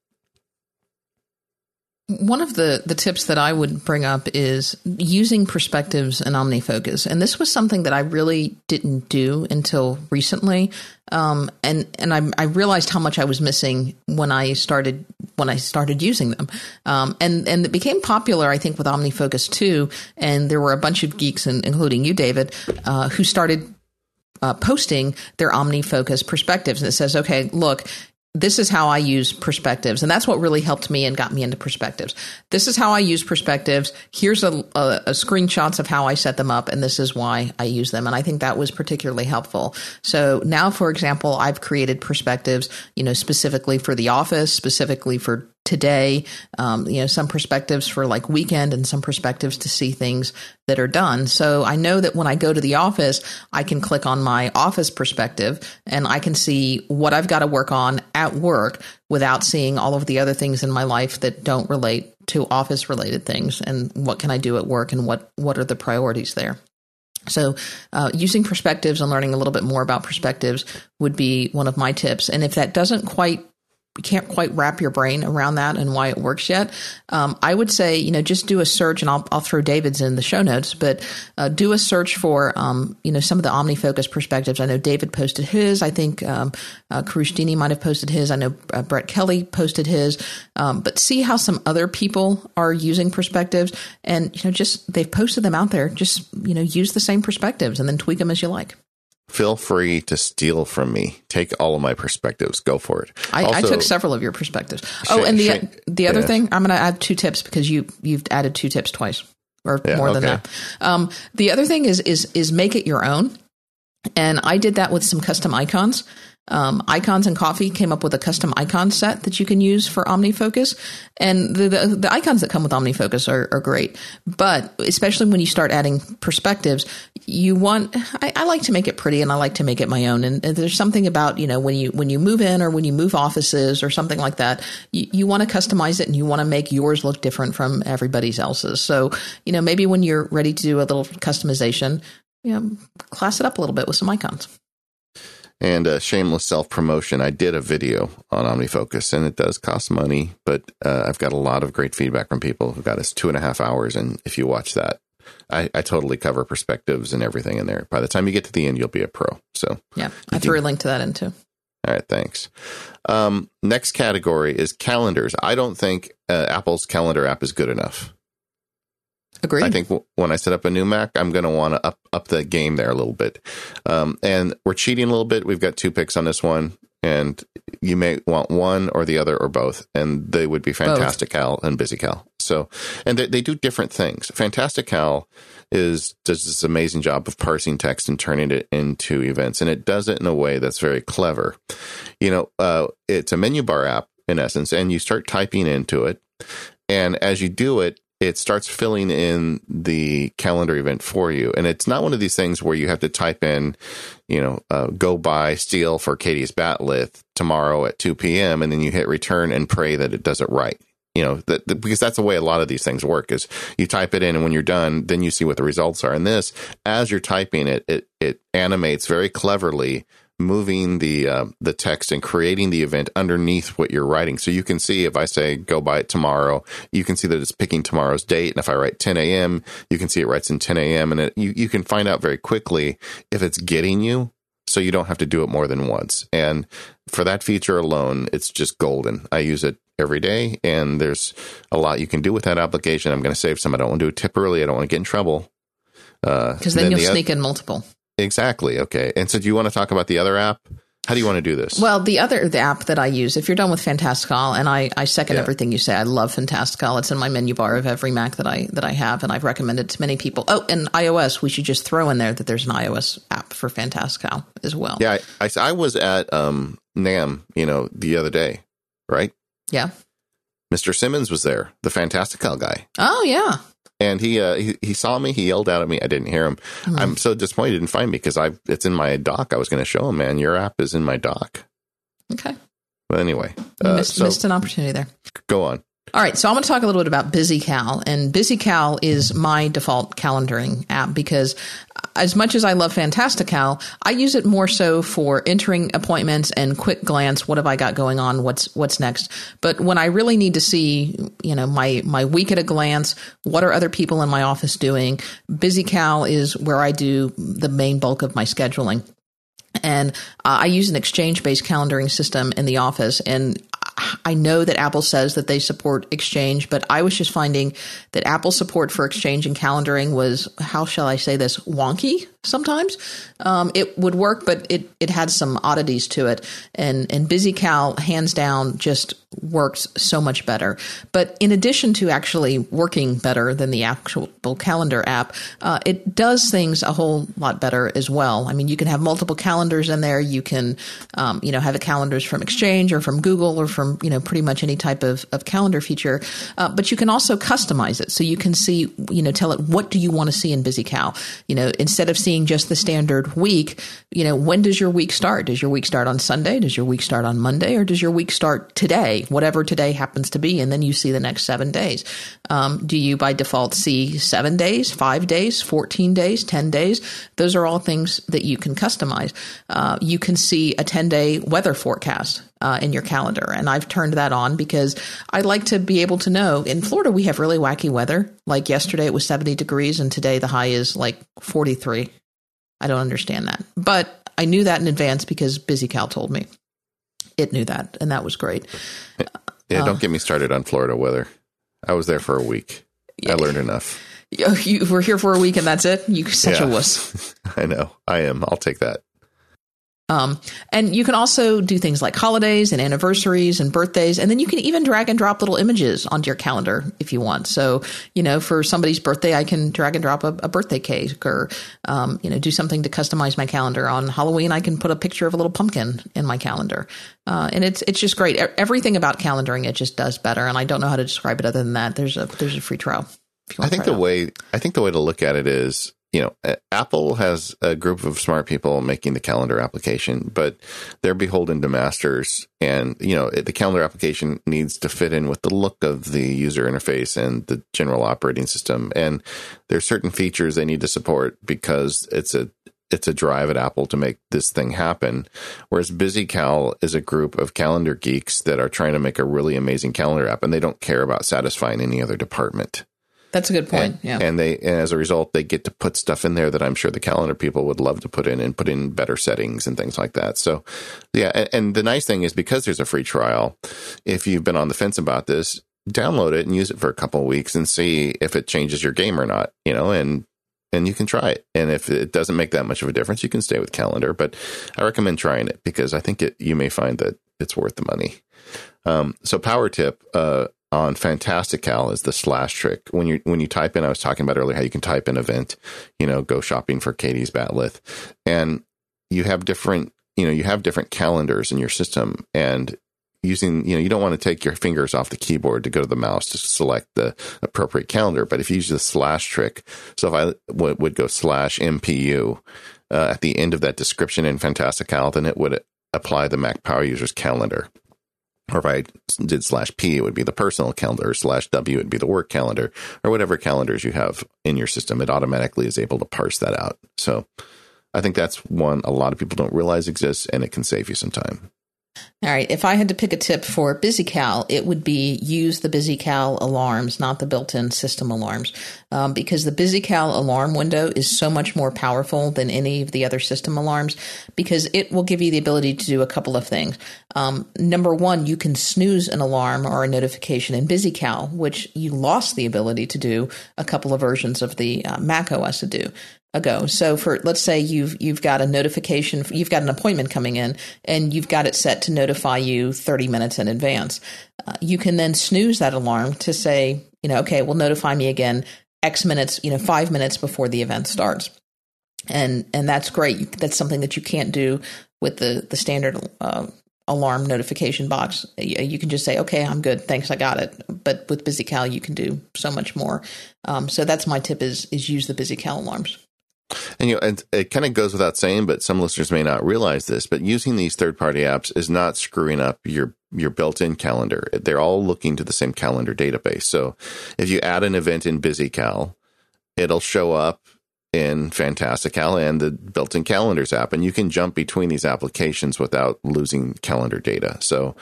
One of the, the tips that I would bring up is using perspectives and OmniFocus. And this was something that I really didn't do until recently. Um, and and I, I, realized how much I was missing when I started when I started using them. Um, and and it became popular, I think, with OmniFocus too. And there were a bunch of geeks, including you, David, uh, who started uh, posting their OmniFocus perspectives. And it says, okay, look, this is how I use perspectives. And that's what really helped me and got me into perspectives. This is how I use perspectives. Here's a, a, a, screenshots of how I set them up. And this is why I use them. And I think that was particularly helpful. So now, for example, I've created perspectives, you know, specifically for the office, specifically for today, um, you know, some perspectives for like weekend and some perspectives to see things that are done. So I know that when I go to the office, I can click on my office perspective and I can see what I've got to work on at work without seeing all of the other things in my life that don't relate to office related things and what can I do at work and what, what are the priorities there. So, uh, using perspectives and learning a little bit more about perspectives would be one of my tips. And if that doesn't quite you can't quite wrap your brain around that and why it works yet. Um, I would say, you know, just do a search, and I'll, I'll throw David's in the show notes, but uh, do a search for, um, you know, some of the OmniFocus perspectives. I know David posted his. I think um, uh, Dini might have posted his. I know uh, Brett Kelly posted his. Um, but see how some other people are using perspectives, and you know, just they've posted them out there. Just you know, use the same perspectives and then tweak them as you like feel free to steal from me. Take all of my perspectives. Go for it. I, also, I took several of your perspectives. Oh, and the the other yeah. thing, I'm going to add two tips because you you've added two tips twice or yeah, more than okay. that. Um, the other thing is is is make it your own. And I did that with some custom icons. Um, icons and coffee came up with a custom icon set that you can use for OmniFocus, and the, the, the icons that come with OmniFocus are, are, great. But especially when you start adding perspectives, you want I, I, like to make it pretty, and I like to make it my own. And, and, there's something about you know when you when you move in or when you move offices or something like that, you, you want to customize it and you want to make yours look different from everybody else's. So you know maybe when you're ready to do a little customization, you know, class it up a little bit with some icons. And a shameless self promotion. I did a video on OmniFocus, and it does cost money, but uh, I've got a lot of great feedback from people who got us two and a half hours. And if you watch that, I, I totally cover perspectives and everything in there. By the time you get to the end, you'll be a pro. So yeah, I threw a link to that in too. All right, thanks. Um, next category is calendars. I don't think uh, Apple's calendar app is good enough. Agreed. I think w- when I set up a new Mac, I'm going to want to up up the game there a little bit. Um, and we're cheating a little bit. We've got two picks on this one, and you may want one or the other or both, and they would be Fantastical and BusyCal. So, and they, they do different things. Fantastical is does this amazing job of parsing text and turning it into events, and it does it in a way that's very clever. You know, uh, it's a menu bar app in essence, and you start typing into it, and as you do it, it starts filling in the calendar event for you. And it's not one of these things where you have to type in, you know, uh, go buy steel for Katie's batleth tomorrow at 2 p.m. and then you hit return and pray that it does it right. You know, that, that, because that's the way a lot of these things work is you type it in and when you're done, then you see what the results are. And this, as you're typing it, it, it animates very cleverly moving the uh, the text and creating the event underneath what you're writing. So you can see if I say go buy it tomorrow, you can see that it's picking tomorrow's date. And if I write 10 a.m., you can see it writes in 10 a.m. And it, you you can find out very quickly if it's getting you. So you don't have to do it more than once. And for that feature alone, it's just golden. I use it every day, and there's a lot you can do with that application. I'm going to save some. I don't want to do a tip early. I don't want to get in trouble. Because uh, then, then, you'll the sneak other, in multiple. Exactly. Okay. And so do you want to talk about the other app? How do you want to do this? Well, the other the app that I use, if you're done with Fantastical, and I, I second yeah. everything you say. I love Fantastical. It's in my menu bar of every Mac that I that I have, and I've recommended to many people. Oh, and iOS, we should just throw in there that there's an iOS app for Fantastical as well. Yeah, I, I, I was at um, NAMM, you know, the other day, right? Yeah. Mr. Simmons was there, the Fantastical guy. Oh yeah and he, uh, he he saw me. He yelled out at me. I didn't hear him. Mm-hmm. I'm so disappointed he didn't find me because I it's in my dock. I was going to show him. Man, your app is in my dock. Okay. But anyway, uh, missed, so, missed an opportunity there. Go on. All right, so I'm going to talk a little bit about BusyCal, and BusyCal is my default calendaring app because as much as I love Fantastical, I use it more so for entering appointments and quick glance. What have I got going on? What's what's next? But when I really need to see, you know, my my week at a glance, what are other people in my office doing? BusyCal is where I do the main bulk of my scheduling. And uh, I use an exchange based calendaring system in the office. And I know that Apple says that they support Exchange, but I was just finding that Apple support for Exchange and calendaring was, how shall I say this, wonky sometimes. Um, it would work, but it, it had some oddities to it. And, and BusyCal, hands down, just works so much better. But in addition to actually working better than the actual calendar app, uh, it does things a whole lot better as well. I mean, you can have multiple calendars in there. You can, um, you know, have calendars from Exchange or from Google or from, you know, pretty much any type of, of calendar feature. Uh, but you can also customize it. So you can see, you know, tell it what do you want to see in BusyCal? You know, instead of seeing just the standard week, you know, when does your week start? Does your week start on Sunday? Does your week start on Monday? Or does your week start today, whatever today happens to be? And then you see the next seven days. Um, do you by default see seven days, five days, 14 days, 10 days? Those are all things that you can customize. Uh, you can see a 10 day weather forecast. Uh, in your calendar. And I've turned that on because I like to be able to know. In Florida, we have really wacky weather. Like yesterday, it was 70 degrees, and today the high is like 43. I don't understand that. But I knew that in advance because Busy Cal told me. It knew that, and that was great. Yeah, don't uh, get me started on Florida weather. I was there for a week. Yeah. I learned enough. You were here for a week and that's it? You such yeah. a wuss. I know. I am. I'll take that. Um, and you can also do things like holidays and anniversaries and birthdays. And then you can even drag and drop little images onto your calendar if you want. So, you know, for somebody's birthday, I can drag and drop a, a birthday cake or, um, you know, do something to customize my calendar. On Halloween, I can put a picture of a little pumpkin in my calendar. Uh, and it's, it's just great. Everything about calendaring, it just does better. And I don't know how to describe it other than that. There's a, there's a free trial. I think the way, I think the way to look at it is, you know, Apple has a group of smart people making the calendar application, but they're beholden to masters. And, you know, the calendar application needs to fit in with the look of the user interface and the general operating system. And there's certain features they need to support because it's a, it's a drive at Apple to make this thing happen. Whereas BusyCal is a group of calendar geeks that are trying to make a really amazing calendar app and they don't care about satisfying any other department. That's a good point. And, yeah. And they and as a result they get to put stuff in there that I'm sure the calendar people would love to put in and put in better settings and things like that. So yeah, and, and the nice thing is because there's a free trial, if you've been on the fence about this, download it and use it for a couple of weeks and see if it changes your game or not, you know, and and you can try it. And if it doesn't make that much of a difference, you can stay with calendar, but I recommend trying it because I think it you may find that it's worth the money. Um, so power tip, uh, on Fantastical is the slash trick. When you when you type in, I was talking about earlier how you can type in event, you know, go shopping for Katie's Batleth, and you have different, you know, you have different calendars in your system, and using, you know, you don't want to take your fingers off the keyboard to go to the mouse to select the appropriate calendar. But if you use the slash trick, so if I w- would go slash MPU uh, at the end of that description in Fantastical, then it would apply the Mac Power Users calendar or if I did slash P, it would be the personal calendar, slash W, would be the work calendar, or whatever calendars you have in your system. It automatically is able to parse that out. So I think that's one a lot of people don't realize exists, and it can save you some time. All right. If I had to pick a tip for BusyCal, it would be use the BusyCal alarms, not the built-in system alarms, um, because the BusyCal alarm window is so much more powerful than any of the other system alarms because it will give you the ability to do a couple of things. Um, number one, you can snooze an alarm or a notification in BusyCal, which you lost the ability to do a couple of versions of the uh, Mac OS to do ago. So for let's say you've you've got a notification, you've got an appointment coming in, and you've got it set to notify you 30 minutes in advance. Uh, you can then snooze that alarm to say, you know, okay, well, notify me again X minutes, you know, five minutes before the event starts, and and that's great. That's something that you can't do with the the standard. Uh, alarm notification box you can just say okay i'm good thanks i got it but with busycal you can do so much more um, so that's my tip is is use the busycal alarms and you know, and it kind of goes without saying, but some listeners may not realize this. But using these third-party apps is not screwing up your your built-in calendar. They're all looking to the same calendar database. So if you add an event in BusyCal, it'll show up in Fantastical and the built-in calendars app, and you can jump between these applications without losing calendar data. So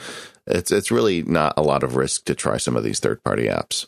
it's it's really not a lot of risk to try some of these third-party apps.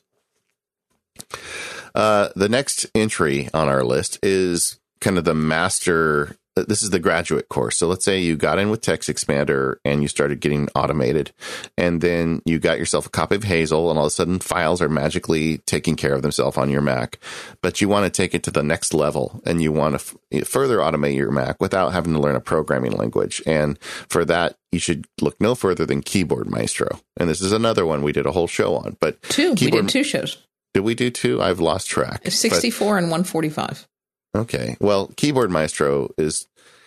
Uh, the next entry on our list is kind of the master. This is the graduate course. So let's say you got in with Text Expander and you started getting automated, and then you got yourself a copy of Hazel, and all of a sudden files are magically taking care of themselves on your Mac. But you want to take it to the next level, and you want to f- further automate your Mac without having to learn a programming language. And for that, you should look no further than Keyboard Maestro. And this is another one we did a whole show on. But two, keyboard, we did two shows. Did we do two? I've lost track. 64 but, and 145. Okay. Well, Keyboard Maestro is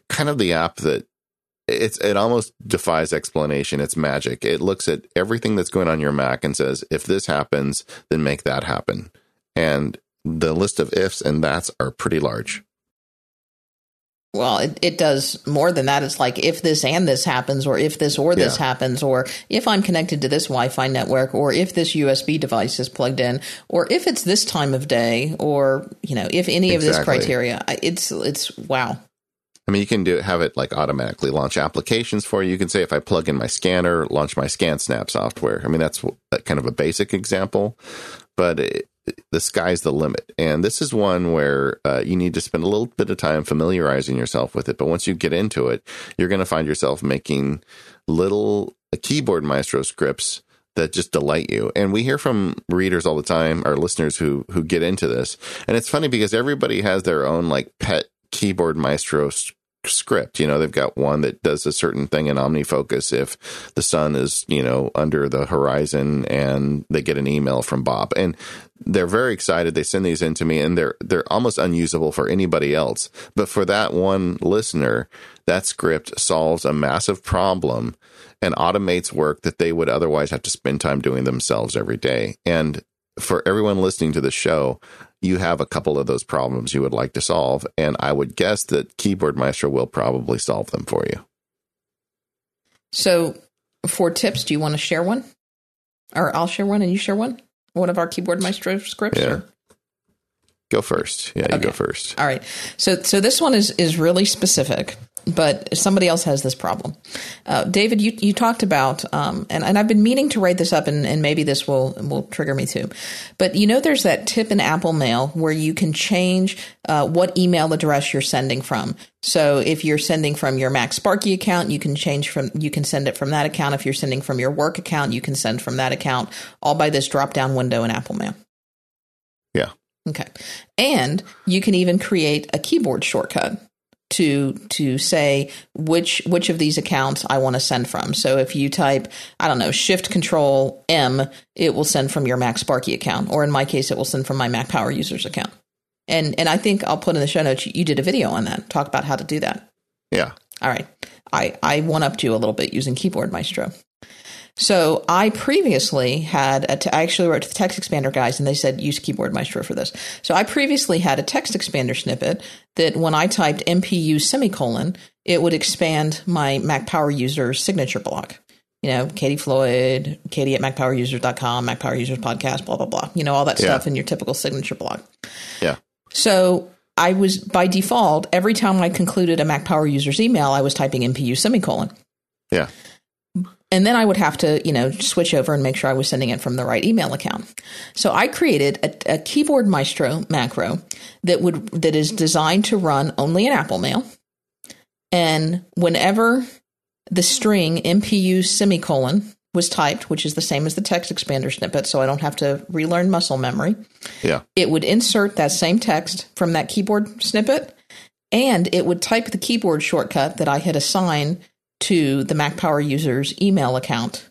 kind of the app that it's it almost defies explanation. It's magic. It looks at everything that's going on your Mac and says, if this happens, then make that happen. And the list of ifs and that's are pretty large. Well, it, it does more than that. It's like if this and this happens, or if this or this yeah. happens, or if I'm connected to this Wi Fi network, or if this USB device is plugged in, or if it's this time of day, or, you know, if any exactly. of this criteria. It's, it's wow. I mean, you can do have it like automatically launch applications for you. You can say if I plug in my scanner, launch my ScanSnap software. I mean, that's kind of a basic example, but it, the sky's the limit. And this is one where uh, you need to spend a little bit of time familiarizing yourself with it. But once you get into it, you're going to find yourself making little uh, keyboard maestro scripts that just delight you. And we hear from readers all the time, our listeners who who get into this. And it's funny because everybody has their own like pet keyboard maestro script. You know, they've got one that does a certain thing in OmniFocus if the sun is, you know, under the horizon and they get an email from Bob. And they're very excited. They send these in to me and they're they're almost unusable for anybody else. But for that one listener, that script solves a massive problem and automates work that they would otherwise have to spend time doing themselves every day. And for everyone listening to the show, you have a couple of those problems you would like to solve. And I would guess that Keyboard Maestro will probably solve them for you. So, for tips, do you want to share one? Or I'll share one and you share one? One of our Keyboard Maestro scripts? Yeah. Or? Go first. Yeah, okay. you go first. All right. So so this one is is really specific. But somebody else has this problem. Uh, David, you, you talked about, um, and, and I've been meaning to write this up, and, and maybe this will will trigger me too. But you know, there's that tip in Apple Mail where you can change uh, what email address you're sending from. So if you're sending from your Mac Sparky account, you can change from you can send it from that account. If you're sending from your work account, you can send from that account, all by this drop down window in Apple Mail. Yeah. Okay. And you can even create a keyboard shortcut to to say which which of these accounts I want to send from. So if you type, I don't know, Shift Control M, it will send from your Mac Sparky account, or in my case, it will send from my Mac Power Users account. And and I think I'll put in the show notes. You did a video on that. Talk about how to do that. Yeah. All right. I I one upped you a little bit using Keyboard Maestro. So I previously had a t- I actually wrote to the text expander guys and they said use keyboard maestro for this. So I previously had a text expander snippet that when I typed MPU semicolon, it would expand my Mac Power user signature block. You know, Katie Floyd, Katie at MacPowerUsers.com, Mac Power Users podcast, blah, blah, blah. You know, all that Yeah. stuff in your typical signature block. Yeah. So I was by default, every time I concluded a Mac Power user's email, I was typing MPU semicolon. Yeah. And then I would have to, you know, switch over and make sure I was sending it from the right email account. So I created a, a keyboard maestro macro that would that is designed to run only in Apple Mail. And whenever the string MPU semicolon was typed, which is the same as the text expander snippet, so I don't have to relearn muscle memory, Yeah. it would insert that same text from that keyboard snippet and it would type the keyboard shortcut that I had assigned to the Mac Power user's email account.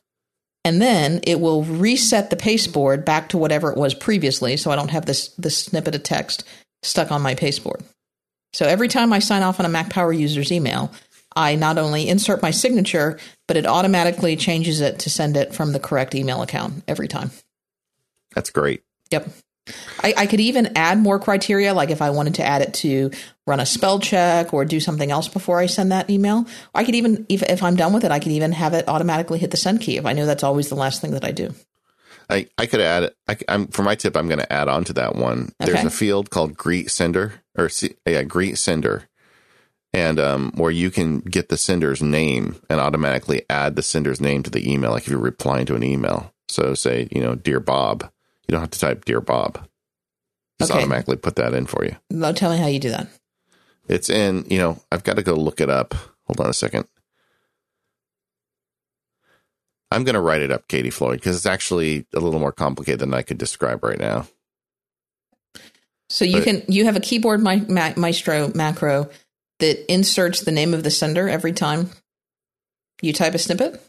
And then it will reset the pasteboard back to whatever it was previously so I don't have this this snippet of text stuck on my pasteboard. So every time I sign off on a Mac Power user's email, I not only insert my signature, but it automatically changes it to send it from the correct email account every time. That's great. Yep. I, I could even add more criteria, like if I wanted to add it to run a spell check or do something else before I send that email. I could even, if, if I'm done with it, I could even have it automatically hit the send key if I know that's always the last thing that I do. I, I could add I, am for my tip. I'm going to add on to that one. There's a field called greet sender or yeah, greet sender, and um, where you can get the sender's name and automatically add the sender's name to the email. Like if you're replying to an email, so say you know, dear Bob, you don't have to type dear Bob. Just Okay. automatically put that in for you. Now tell me how you do that. It's in. You know, I've got to go look it up. Hold on a second. I'm going to write it up, Katie Floyd, because it's actually a little more complicated than I could describe right now. So you But- can, you have a keyboard mi- ma- maestro macro that inserts the name of the sender every time you type a snippet.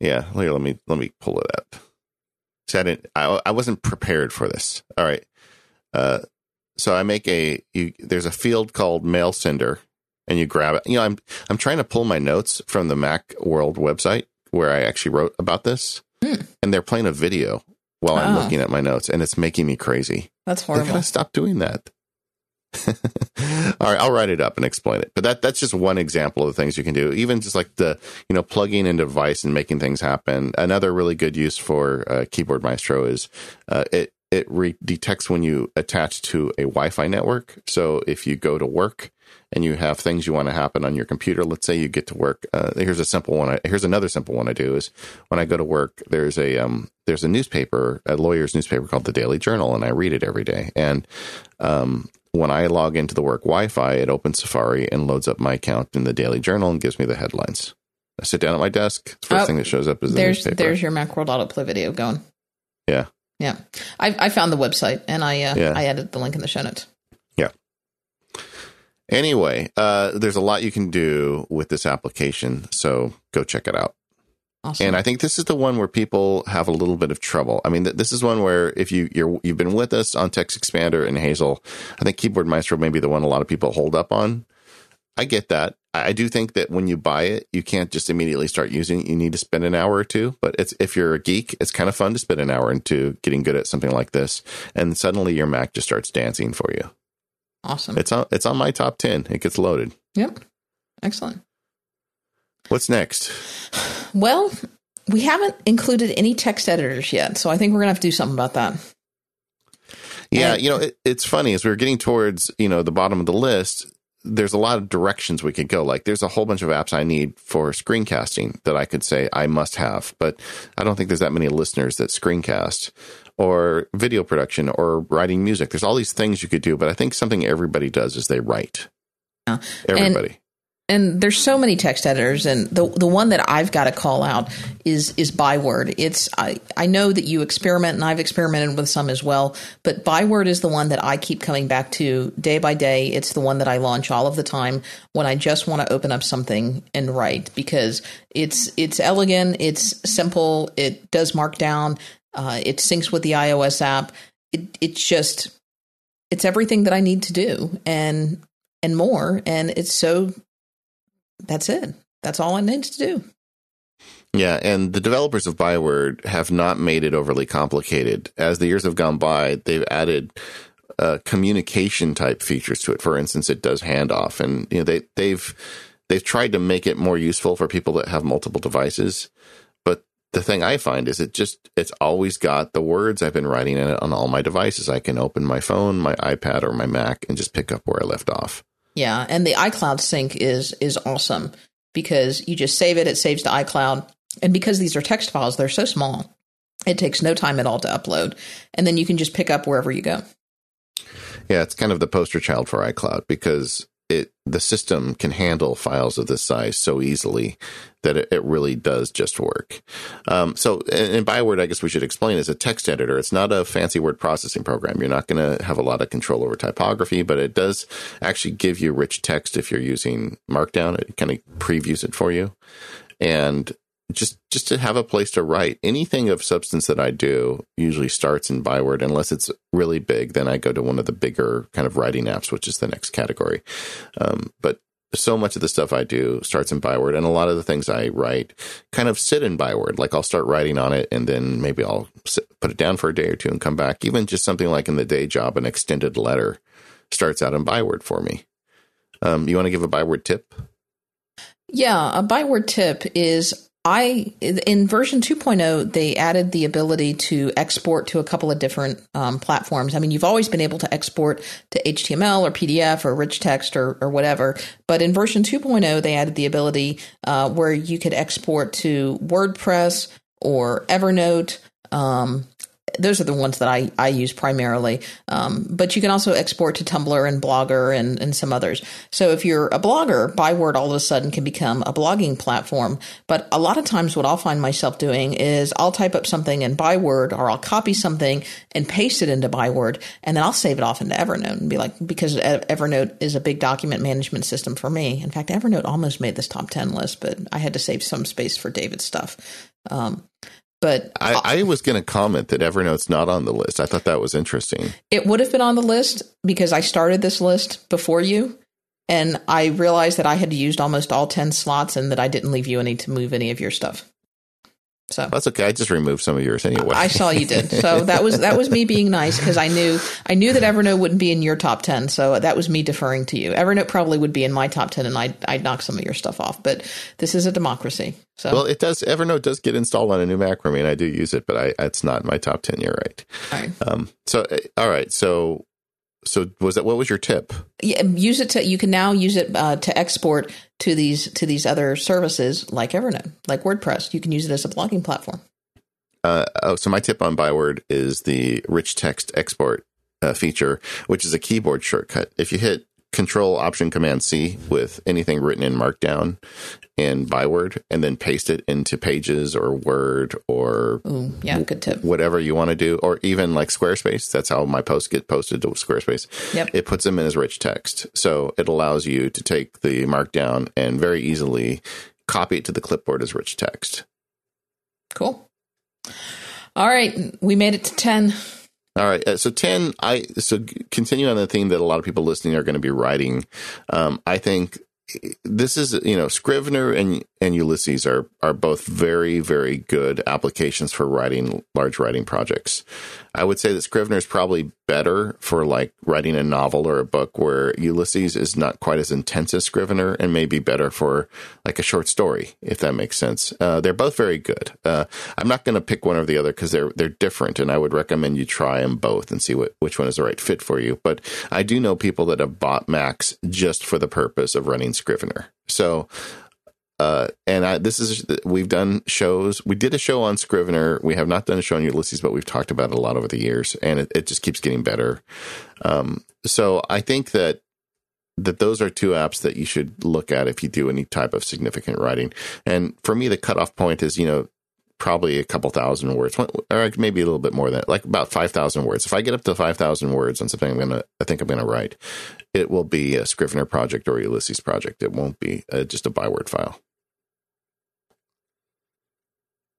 Yeah, here, let me let me pull it up. See, I didn't. I, I wasn't prepared for this. All right. Uh, so I make a. You, there's a field called mail sender, and you grab it. You know, I'm I'm trying to pull my notes from the Mac World website where I actually wrote about this, Hmm. and they're playing a video while I'm Oh. looking at my notes, and it's making me crazy. That's horrible. They gotta stop doing that. All right, I'll write it up and explain it. But that that's just one example of the things you can do. Even just like the you know plugging in device and making things happen. Another really good use for uh, Keyboard Maestro is uh, it it re- detects when you attach to a Wi-Fi network. So if you go to work and you have things you want to happen on your computer, let's say you get to work. Uh, here's a simple one. I, here's another simple one I do is when I go to work. There's a um, there's a newspaper, a lawyer's newspaper called the Daily Journal, and I read it every day. And um, when I log into the work Wi-Fi, it opens Safari and loads up my account in the Daily Journal and gives me the headlines. I sit down at my desk. The first Oh, thing that shows up is the There's newspaper. there's your Macworld autoplay video going. Yeah. Yeah. I I found the website and I uh, Yeah. I added the link in the show notes. Yeah. Anyway, uh, there's a lot you can do with this application, so go check it out. Awesome. And I think this is the one where people have a little bit of trouble. I mean, th- this is one where if you you're, you've been with us on Text Expander and Hazel, I think Keyboard Maestro may be the one a lot of people hold up on. I get that. I do think that when you buy it, you can't just immediately start using it. You need to spend an hour or two. But it's if you're a geek, it's kind of fun to spend an hour into getting good at something like this, and suddenly your Mac just starts dancing for you. awesome. It's on it's on my top ten. It gets loaded. Yep. Excellent. What's next? Well, we haven't included any text editors yet, so I think we're gonna have to do something about that. Yeah, And- you know, it, it's funny as we were getting towards you know the bottom of the list. there's a lot of directions we could go. Like there's a whole bunch of apps I need for screencasting that I could say I must have, but I don't think there's that many listeners that screencast or video production or writing music. There's all these things you could do, but I think something everybody does is they write. Yeah. Everybody. And- and there's so many text editors and the the one that I've got to call out is is Byword. It's I, I know that you experiment and I've experimented with some as well, but Byword is the one that I keep coming back to day by day. It's the one that I launch all of the time when I just want to open up something and write because it's it's elegant, it's simple, it does markdown, uh, it syncs with the iOS app. It it's just it's everything that I need to do and and more and it's so that's it. That's all it needs to do. Yeah, and the developers of Byword have not made it overly complicated. As the years have gone by, they've added uh, communication type features to it. For instance, it does handoff, and you know they they've they've tried to make it more useful for people that have multiple devices. But the thing I find is it just it's always got the words I've been writing in it on all my devices. I can open my phone, my iPad, or my Mac and just pick up where I left off. Yeah, and the iCloud sync is is awesome because you just save it, it saves to iCloud, and because these are text files, they're so small, it takes no time at all to upload, and then you can just pick up wherever you go. Yeah, it's kind of the poster child for iCloud because it the system can handle files of this size so easily that it, it really does just work. Um, so, and, and Byword, I guess we should explain, is a text editor. It's not a fancy word processing program. You're not going to have a lot of control over typography, but it does actually give you rich text if you're using Markdown. It kind of previews it for you, and just just to have a place to write anything of substance that I do usually starts in Byword unless it's really big. Then I go to one of the bigger kind of writing apps, which is the next category. Um, but so much of the stuff I do starts in Byword, and a lot of the things I write kind of sit in Byword. Like I'll start writing on it, and then maybe I'll sit, put it down for a day or two and come back. Even just something like in the day job, an extended letter starts out in Byword for me. Um, you want to give a Byword tip? Yeah, a Byword tip is I in version 2.0 they added the ability to export to a couple of different um, platforms. I mean, you've always been able to export to HTML or PDF or rich text or, or whatever, but in version 2.0 they added the ability uh, where you could export to WordPress or Evernote. Um, those are the ones that I, I use primarily. Um, but you can also export to Tumblr and Blogger and, and some others. So if you're a blogger, Byword all of a sudden can become a blogging platform. But a lot of times what I'll find myself doing is I'll type up something in Byword or I'll copy something and paste it into Byword and then I'll save it off into Evernote and be like, because Evernote is a big document management system for me. In fact, Evernote almost made this top 10 list, but I had to save some space for David's stuff. Um, but I, uh, I was going to comment that Evernote's not on the list. I thought that was interesting. It would have been on the list because I started this list before you, and I realized that I had used almost all 10 slots and that I didn't leave you any to move any of your stuff. So that's okay. I just removed some of yours anyway. I saw you did. So that was that was me being nice because I knew I knew that Evernote wouldn't be in your top ten. So that was me deferring to you. Evernote probably would be in my top ten, and I'd I'd knock some of your stuff off. But this is a democracy. So well, it does. Evernote does get installed on a new Mac for me, and I do use it, but I it's not in my top ten. You're right. All right. Um. So eh, all right. So so was that what was your tip? Yeah, use it to you can now use it uh, to export to these to these other services like Evernote, like WordPress. You can use it as a blogging platform. Uh, oh, so my tip on Byword is the rich text export uh, feature, which is a keyboard shortcut. If you hit Control Option Command C with anything written in Markdown in Byword, and then paste it into Pages or Word or Ooh, yeah, good tip. Whatever you want to do, or even like Squarespace. That's how my posts get posted to Squarespace. Yep. It puts them in as rich text, so it allows you to take the Markdown and very easily copy it to the clipboard as rich text. Cool. All right, we made it to ten. All right. Uh, so 10, I, so continue on the theme that a lot of people listening are going to be writing. Um, I think this is, you know, Scrivener and and Ulysses are are both very very good applications for writing large writing projects. I would say that Scrivener is probably better for like writing a novel or a book where Ulysses is not quite as intense as Scrivener and maybe better for like a short story if that makes sense. Uh, they're both very good. Uh, I'm not going to pick one or the other because they're they're different, and I would recommend you try them both and see what which one is the right fit for you. But I do know people that have bought Macs just for the purpose of running Scrivener. So uh, and I, this is we've done shows. We did a show on Scrivener. We have not done a show on Ulysses, but we've talked about it a lot over the years, and it, it just keeps getting better. Um, so I think that that those are two apps that you should look at if you do any type of significant writing. And for me, the cutoff point is you know probably a couple thousand words, or maybe a little bit more than that, like about five thousand words. If I get up to five thousand words on something, I'm gonna I think I'm gonna write. It will be a Scrivener project or Ulysses project. It won't be uh, just a byword file.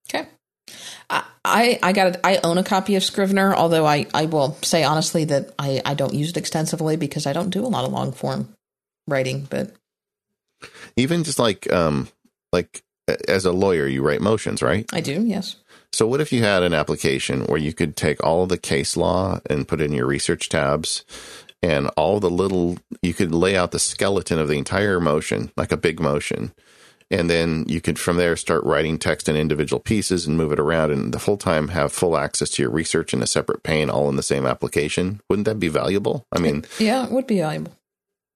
Okay. I, I got it. I own a copy of Scrivener, although I, I will say honestly that I, I don't use it extensively because I don't do a lot of long form writing. But even just like um like as a lawyer, you write motions, right? I do. Yes. So what if you had an application where you could take all of the case law and put in your research tabs and all the little you could lay out the skeleton of the entire motion like a big motion and then you could from there start writing text in individual pieces and move it around. And the full time have full access to your research in a separate pane all in the same application. Wouldn't that be valuable? I mean yeah it would be valuable.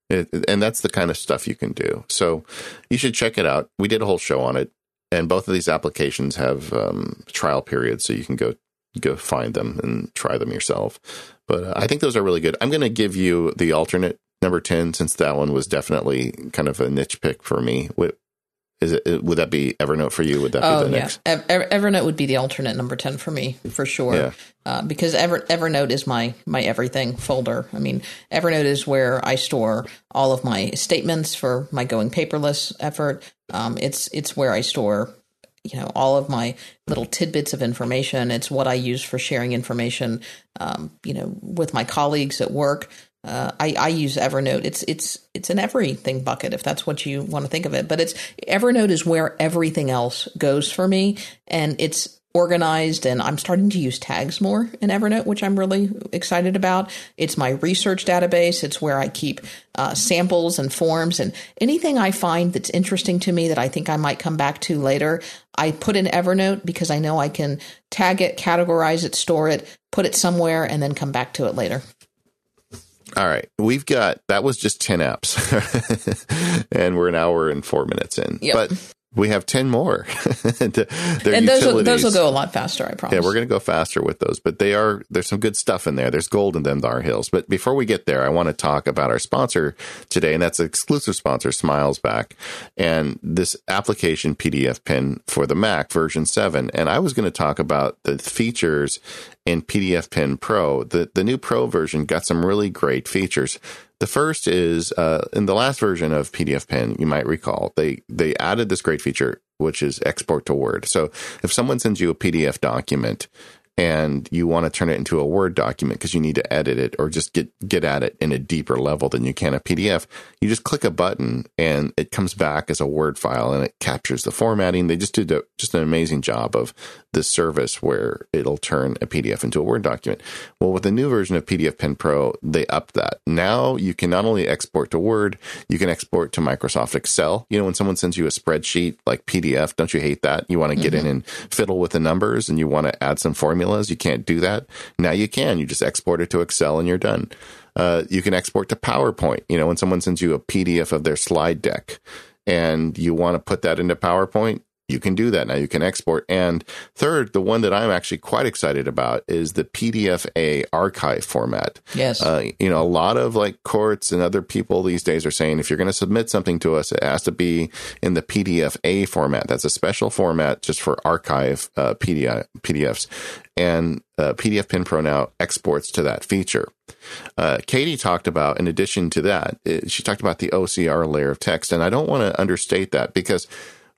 it, and that's the kind of stuff you can do. So you should check it out. We did a whole show on it. And both of these applications have um, trial periods so you can go go find them and try them yourself. But uh, i think those are really good. I'm going to give you the alternate number 10 since that one was definitely kind of a niche pick for me is it would that be Evernote for you? Would that oh, be the yeah. next? Ever, Evernote would be the alternate number ten for me for sure. Yeah. Uh, because Ever, Evernote is my my everything folder. I mean, Evernote is where I store all of my statements for my going paperless effort. Um, it's it's where I store you know all of my little tidbits of information. It's what I use for sharing information. Um, you know, with my colleagues at work. Uh, I, I use Evernote. It's it's it's an everything bucket if that's what you want to think of it. But it's Evernote is where everything else goes for me, and it's organized. And I'm starting to use tags more in Evernote, which I'm really excited about. It's my research database. It's where I keep uh, samples and forms and anything I find that's interesting to me that I think I might come back to later. I put in Evernote because I know I can tag it, categorize it, store it, put it somewhere, and then come back to it later. All right. We've got that was just 10 apps. and we're an hour and 4 minutes in. Yep. But we have 10 more. and those will, those will go a lot faster, I promise. Yeah, we're going to go faster with those, but they are, there's some good stuff in there. There's gold in them, Dar Hills. But before we get there, I want to talk about our sponsor today, and that's an exclusive sponsor, Smiles Back and this application PDF pen for the Mac version 7. And I was going to talk about the features in PDF Pen Pro. The, the new Pro version got some really great features. The first is uh, in the last version of PDF Pen, you might recall they they added this great feature, which is export to Word. So if someone sends you a PDF document and you want to turn it into a Word document because you need to edit it or just get get at it in a deeper level than you can a PDF, you just click a button and it comes back as a Word file and it captures the formatting. They just did a, just an amazing job of this service where it'll turn a PDF into a Word document. Well, with the new version of PDF Pen Pro, they upped that. Now you can not only export to Word, you can export to Microsoft Excel. You know, when someone sends you a spreadsheet like PDF, don't you hate that? You want to get mm-hmm. in and fiddle with the numbers and you want to add some formulas. You can't do that. Now you can. You just export it to Excel and you're done. Uh, you can export to PowerPoint. You know, when someone sends you a PDF of their slide deck and you want to put that into PowerPoint, you can do that now. You can export. And third, the one that I'm actually quite excited about is the PDF-A archive format. Yes. Uh, you know, a lot of like courts and other people these days are saying if you're going to submit something to us, it has to be in the PDF-A format. That's a special format just for archive uh, PDF, PDFs. And uh, PDF Pen Pro now exports to that feature. Uh, Katie talked about, in addition to that, it, she talked about the OCR layer of text. And I don't want to understate that because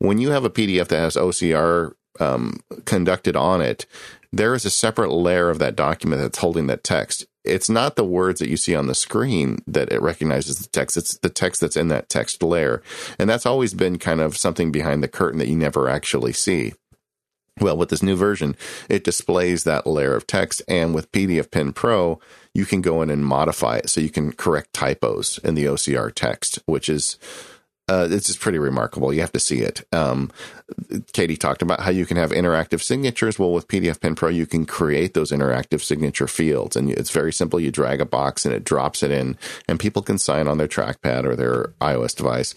when you have a PDF that has OCR um, conducted on it, there is a separate layer of that document that's holding that text. it's not the words that you see on the screen that it recognizes the text. It's the text that's in that text layer. And that's always been kind of something behind the curtain that you never actually see. Well, with this new version, it displays that layer of text. And with PDF Pen Pro, you can go in and modify it so you can correct typos in the OCR text, which is uh, it's just pretty remarkable. You have to see it. Um, Katie talked about how you can have interactive signatures. Well, with PDF Pen Pro, you can create those interactive signature fields, and it's very simple. You drag a box and it drops it in, and people can sign on their trackpad or their iOS device.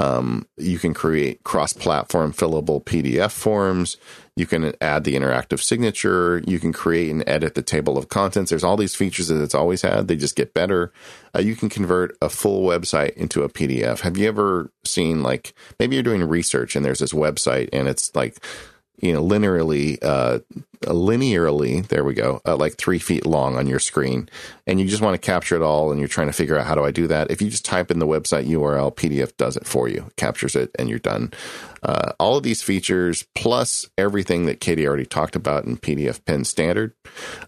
Um, you can create cross-platform fillable PDF forms. You can add the interactive signature. You can create and edit the table of contents. There's all these features that it's always had. They just get better. Uh, you can convert a full website into a PDF. Have you ever seen like maybe you're doing research and there's this website and it's like you know linearly uh, linearly there we go uh, like three feet long on your screen. And you just want to capture it all and you're trying to figure out how do i do that. If you just type in the website url pdf does it for you captures it and you're done. Uh, all of these features plus everything that katie already talked about in pdf pen standard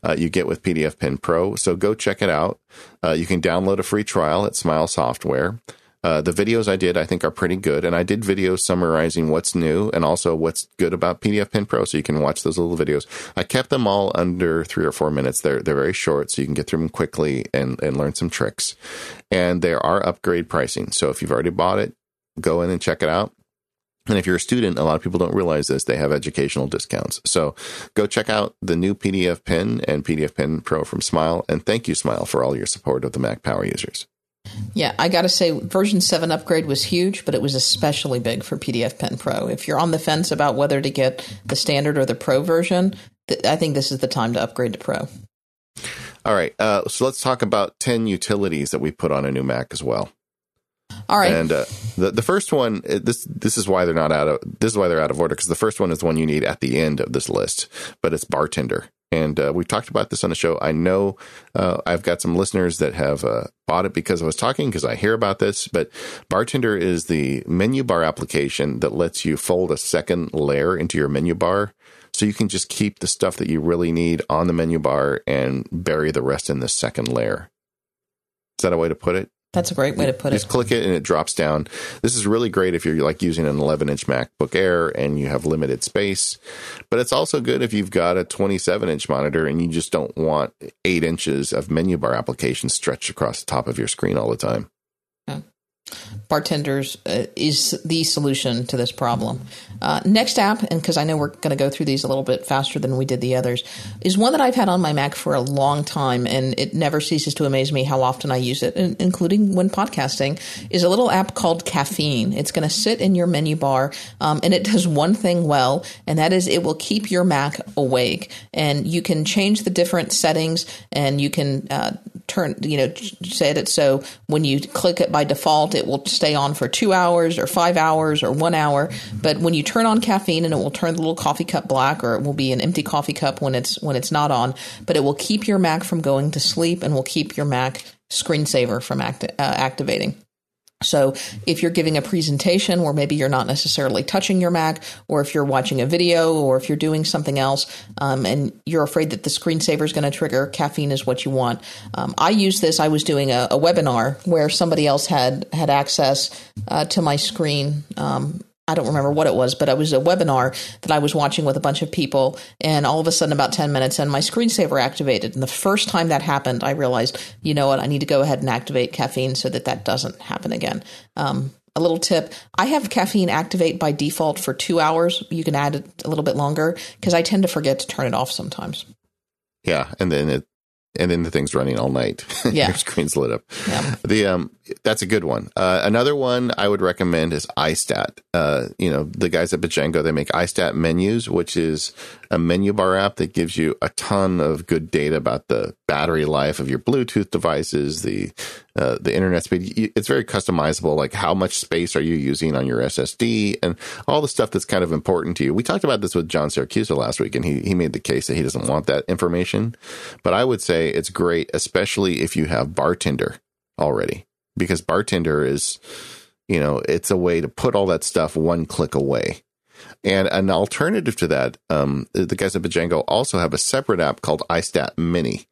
uh, you get with pdf pen pro. So go check it out. Uh, you can download a free trial at smile software uh, the videos I did, I think, are pretty good. And I did videos summarizing what's new and also what's good about PDF Pen Pro. So you can watch those little videos. I kept them all under three or four minutes. They're, they're very short, so you can get through them quickly and, and learn some tricks. And there are upgrade pricing. So if you've already bought it, go in and check it out. And if you're a student, a lot of people don't realize this. They have educational discounts. So go check out the new PDF Pen and PDF Pen Pro from Smile. And thank you, Smile, for all your support of the Mac Power users. Yeah, I got to say, version 7 upgrade was huge, but it was especially big for PDF Pen Pro. If you're on the fence about whether to get the standard or the Pro version, th- I think this is the time to upgrade to Pro. All right, uh, so let's talk about 10 utilities that we put on a new Mac as well. All right. And uh, the the first one this this is why they're not out of this is why they're out of order because the first one is the one you need at the end of this list, but it's bartender. And uh, we've talked about this on the show. I know uh, I've got some listeners that have uh, bought it because I was talking because I hear about this. But Bartender is the menu bar application that lets you fold a second layer into your menu bar. So you can just keep the stuff that you really need on the menu bar and bury the rest in the second layer. Is that a way to put it? That's a great way to put it. Just click it and it drops down. This is really great if you're like using an 11 inch MacBook Air and you have limited space. But it's also good if you've got a 27 inch monitor and you just don't want eight inches of menu bar applications stretched across the top of your screen all the time. Bartenders uh, is the solution to this problem. Uh, next app, and because I know we're going to go through these a little bit faster than we did the others, is one that I've had on my Mac for a long time, and it never ceases to amaze me how often I use it, including when podcasting. Is a little app called Caffeine. It's going to sit in your menu bar, um, and it does one thing well, and that is it will keep your Mac awake. And you can change the different settings, and you can uh, turn, you know, set it so when you click it by default, it will stay on for two hours or five hours or one hour. But when you turn on caffeine, and it will turn the little coffee cup black, or it will be an empty coffee cup when it's when it's not on. But it will keep your Mac from going to sleep, and will keep your Mac screensaver from acti- uh, activating. So if you're giving a presentation where maybe you're not necessarily touching your Mac, or if you're watching a video, or if you're doing something else, um, and you're afraid that the screensaver is going to trigger, caffeine is what you want. Um, I use this. I was doing a, a, webinar where somebody else had had access uh, to my screen. Um, I don't remember what it was, but it was a webinar that I was watching with a bunch of people. And all of a sudden, about 10 minutes in, my screensaver activated. And the first time that happened, I realized, you know what, I need to go ahead and activate caffeine so that that doesn't happen again. Um, a little tip I have caffeine activate by default for two hours. You can add it a little bit longer because I tend to forget to turn it off sometimes. Yeah. And then it and then the thing's running all night. Yeah, your screen's lit up. Yeah. The um, that's a good one. Uh, another one I would recommend is iStat. Uh, you know, the guys at Bjango they make iStat menus, which is a menu bar app that gives you a ton of good data about the battery life of your Bluetooth devices, the uh, the internet speed. It's very customizable. Like how much space are you using on your SSD and all the stuff that's kind of important to you. We talked about this with John Siracusa last week, and he he made the case that he doesn't want that information. But I would say it's great, especially if you have Bartender already, because Bartender is, you know, it's a way to put all that stuff one click away. And an alternative to that, um, the guys at Bjango also have a separate app called iStat Mini.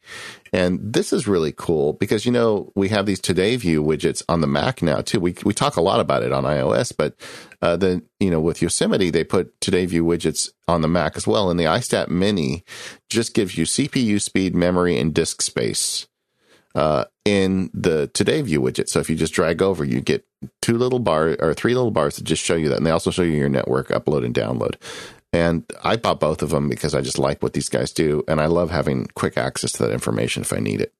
And this is really cool because, you know, we have these Today View widgets on the Mac now too. We, we talk a lot about it on iOS, but, uh, then, you know, with Yosemite, they put Today View widgets on the Mac as well. And the iStat Mini just gives you CPU speed, memory, and disk space uh, in the Today View widget. So if you just drag over, you get two little bars or three little bars that just show you that. And they also show you your network upload and download. And I bought both of them because I just like what these guys do. And I love having quick access to that information if I need it.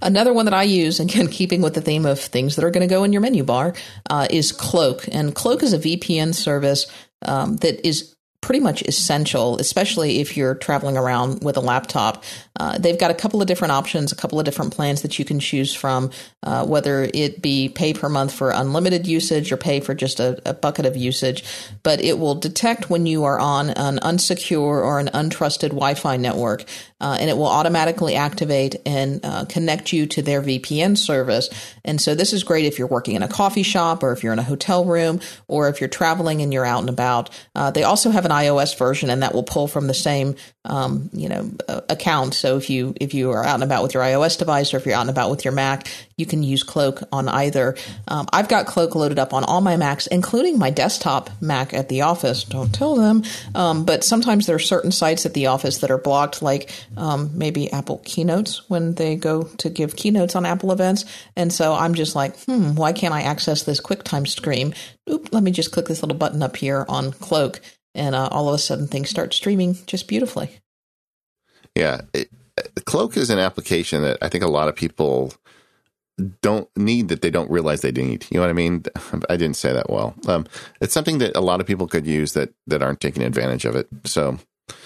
Another one that I use, again, keeping with the theme of things that are going to go in your menu bar, uh, is Cloak. And Cloak is a VPN service um, that is pretty much essential, especially if you're traveling around with a laptop. Uh, they've got a couple of different options, a couple of different plans that you can choose from, uh, whether it be pay per month for unlimited usage or pay for just a, a, bucket of usage. But it will detect when you are on an unsecure or an untrusted Wi Fi network, uh, and it will automatically activate and uh, connect you to their VPN service. And so this is great if you're working in a coffee shop or if you're in a hotel room or if you're traveling and you're out and about. Uh, they also have an iOS version, and that will pull from the same um, you know uh, account. So if you if you are out and about with your iOS device or if you're out and about with your Mac, you can use Cloak on either. Um, I've got Cloak loaded up on all my Macs, including my desktop Mac at the office. Don't tell them, um, but sometimes there are certain sites at the office that are blocked, like um, maybe Apple keynotes when they go to give keynotes on Apple events, and so I'm just like, hmm, why can't I access this QuickTime stream? Oop, let me just click this little button up here on Cloak and uh, all of a sudden things start streaming just beautifully. Yeah, it, Cloak is an application that I think a lot of people don't need that they don't realize they need. You know what I mean? I didn't say that well. Um, it's something that a lot of people could use that that aren't taking advantage of it. So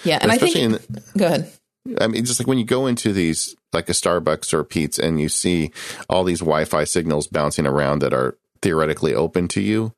yeah, and I think in, go ahead. I mean, just like when you go into these, like a Starbucks or a Pete's, and you see all these Wi-Fi signals bouncing around that are theoretically open to you,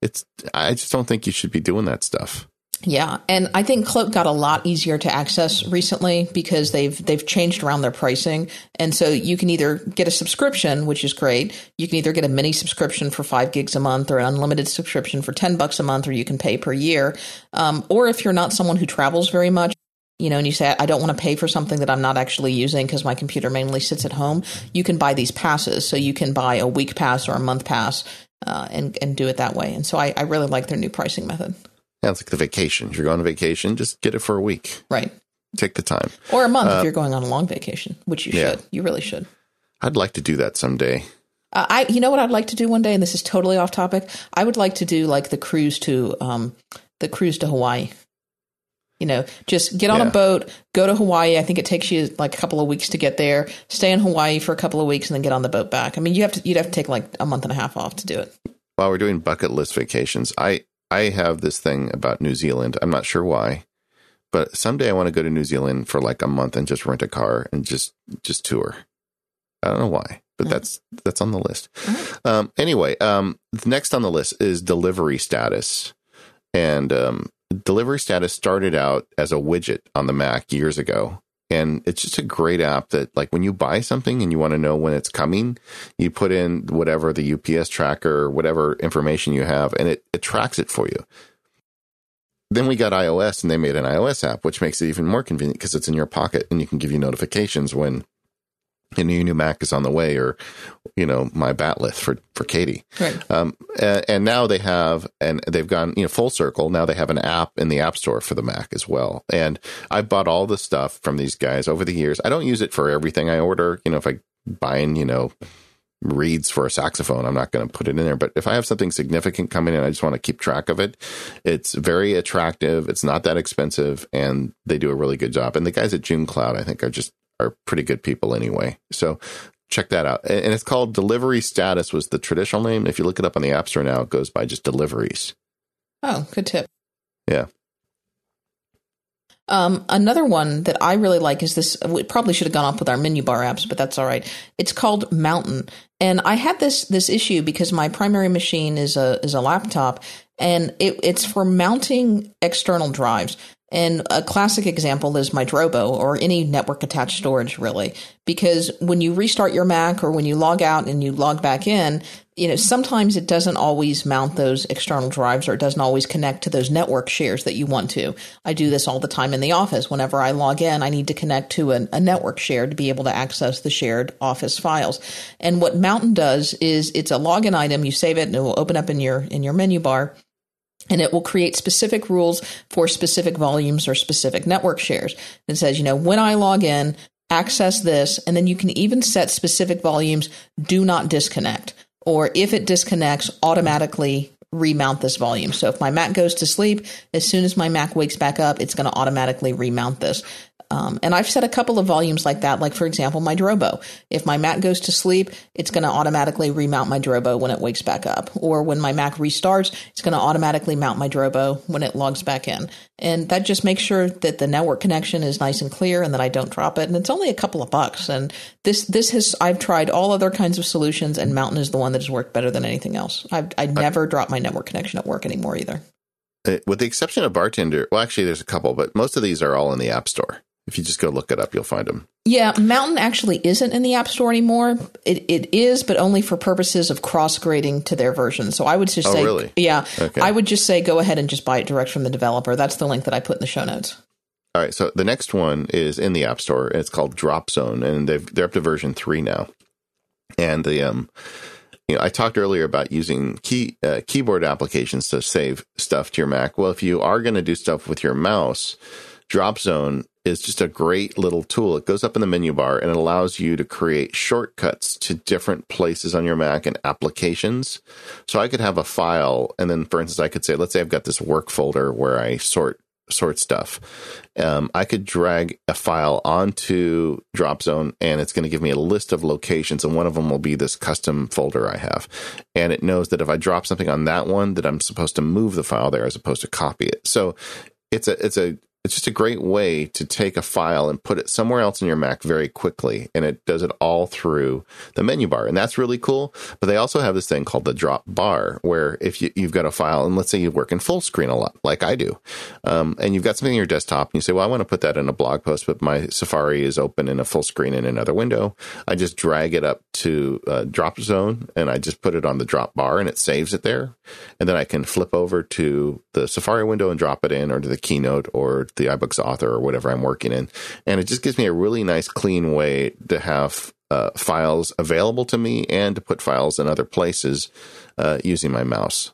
it's I just don't think you should be doing that stuff. Yeah, and I think Cloak got a lot easier to access recently because they've they've changed around their pricing, and so you can either get a subscription, which is great. You can either get a mini subscription for five gigs a month, or an unlimited subscription for ten bucks a month, or you can pay per year. Um, or if you're not someone who travels very much, you know, and you say, I don't want to pay for something that I'm not actually using because my computer mainly sits at home, you can buy these passes. So you can buy a week pass or a month pass uh, and, and do it that way. And so I, I really like their new pricing method. Yeah, it's like the vacation. If you're going on vacation, just get it for a week. Right. Take the time. Or a month uh, if you're going on a long vacation, which you yeah. should. You really should. I'd like to do that someday. Uh, I, you know what I'd like to do one day, and this is totally off topic. I would like to do like the cruise to, um, the cruise to Hawaii. You know, just get on yeah. a boat, go to Hawaii. I think it takes you like a couple of weeks to get there. Stay in Hawaii for a couple of weeks, and then get on the boat back. I mean, you have to, you'd have to take like a month and a half off to do it. While we're doing bucket list vacations, I I have this thing about New Zealand. I'm not sure why, but someday I want to go to New Zealand for like a month and just rent a car and just just tour. I don't know why, but that's that's on the list. Um, anyway, um, next on the list is delivery status, and um, delivery status started out as a widget on the Mac years ago, and it's just a great app that, like, when you buy something and you want to know when it's coming, you put in whatever the UPS tracker, whatever information you have, and it, it tracks it for you. Then we got iOS and they made an iOS app, which makes it even more convenient because it's in your pocket and you can give you notifications when a new, new Mac is on the way, or you know my batleth for for Katie. Right. Um, and, and, now they have, and they've gone you know full circle. Now they have an app in the App Store for the Mac as well. And I bought all the stuff from these guys over the years. I don't use it for everything I order. You know, if I buy in, you know reeds for a saxophone. I'm not going to put it in there. But if I have something significant coming in, I just want to keep track of it. It's very attractive. It's not that expensive, and they do a really good job. And the guys at Junecloud, I think, are just are pretty good people anyway. So check that out. And it's called Delivery Status was the traditional name. If you look it up on the App Store now, it goes by just deliveries. Oh, good tip. Yeah. Um, another one that I really like is this. We probably should have gone up with our menu bar apps, but that's all right. It's called Mountain, and I had this this issue because my primary machine is a is a laptop, and it, it's for mounting external drives. And a classic example is my Drobo or any network attached storage, really, because when you restart your Mac or when you log out and you log back in, you know, sometimes it doesn't always mount those external drives or it doesn't always connect to those network shares that you want to. I do this all the time in the office. Whenever I log in, I need to connect to a, a network share to be able to access the shared office files. And what Mountain does is it's a login item. You save it and it will open up in your, in your menu bar and it will create specific rules for specific volumes or specific network shares. It says, you know, when I log in, access this, and then you can even set specific volumes, do not disconnect. Or if it disconnects, automatically remount this volume. So if my Mac goes to sleep, as soon as my Mac wakes back up, it's going to automatically remount this. Um, and I've set a couple of volumes like that, like for example, my Drobo. If my Mac goes to sleep, it's going to automatically remount my Drobo when it wakes back up. Or when my Mac restarts, it's going to automatically mount my Drobo when it logs back in. And that just makes sure that the network connection is nice and clear and that I don't drop it. And it's only a couple of bucks. And this, this has, I've tried all other kinds of solutions and Mountain is the one that has worked better than anything else. I've, I never drop my network connection at work anymore either. Uh, with the exception of Bartender, well, actually, there's a couple, but most of these are all in the App Store. If you just go look it up, you'll find them. Yeah, Mountain actually isn't in the App Store anymore. It it is, but only for purposes of cross grading to their version. So I would just oh, say, really? yeah, okay. I would just say go ahead and just buy it direct from the developer. That's the link that I put in the show notes. All right, so the next one is in the App Store, and it's called Drop Zone, and they've they're up to version three now. And the um, you know, I talked earlier about using key uh, keyboard applications to save stuff to your Mac. Well, if you are going to do stuff with your mouse, Drop Zone is just a great little tool. It goes up in the menu bar and it allows you to create shortcuts to different places on your Mac and applications. So I could have a file, and then, for instance, I could say, let's say I've got this work folder where I sort sort stuff. Um, I could drag a file onto Drop Zone, and it's going to give me a list of locations, and one of them will be this custom folder I have. And it knows that if I drop something on that one, that I'm supposed to move the file there as opposed to copy it. So it's a it's a it's just a great way to take a file and put it somewhere else in your Mac very quickly. And it does it all through the menu bar. And that's really cool. But they also have this thing called the drop bar, where if you, have got a file, and let's say you work in full screen a lot, like I do, um, and you've got something in your desktop, and you say, well, I want to put that in a blog post, but my Safari is open in a full screen in another window. I just drag it up to uh, drop zone and I just put it on the drop bar and it saves it there. And then I can flip over to the Safari window and drop it in or to the keynote or the iBooks author or whatever I'm working in. And it just gives me a really nice, clean way to have uh, files available to me and to put files in other places uh, using my mouse.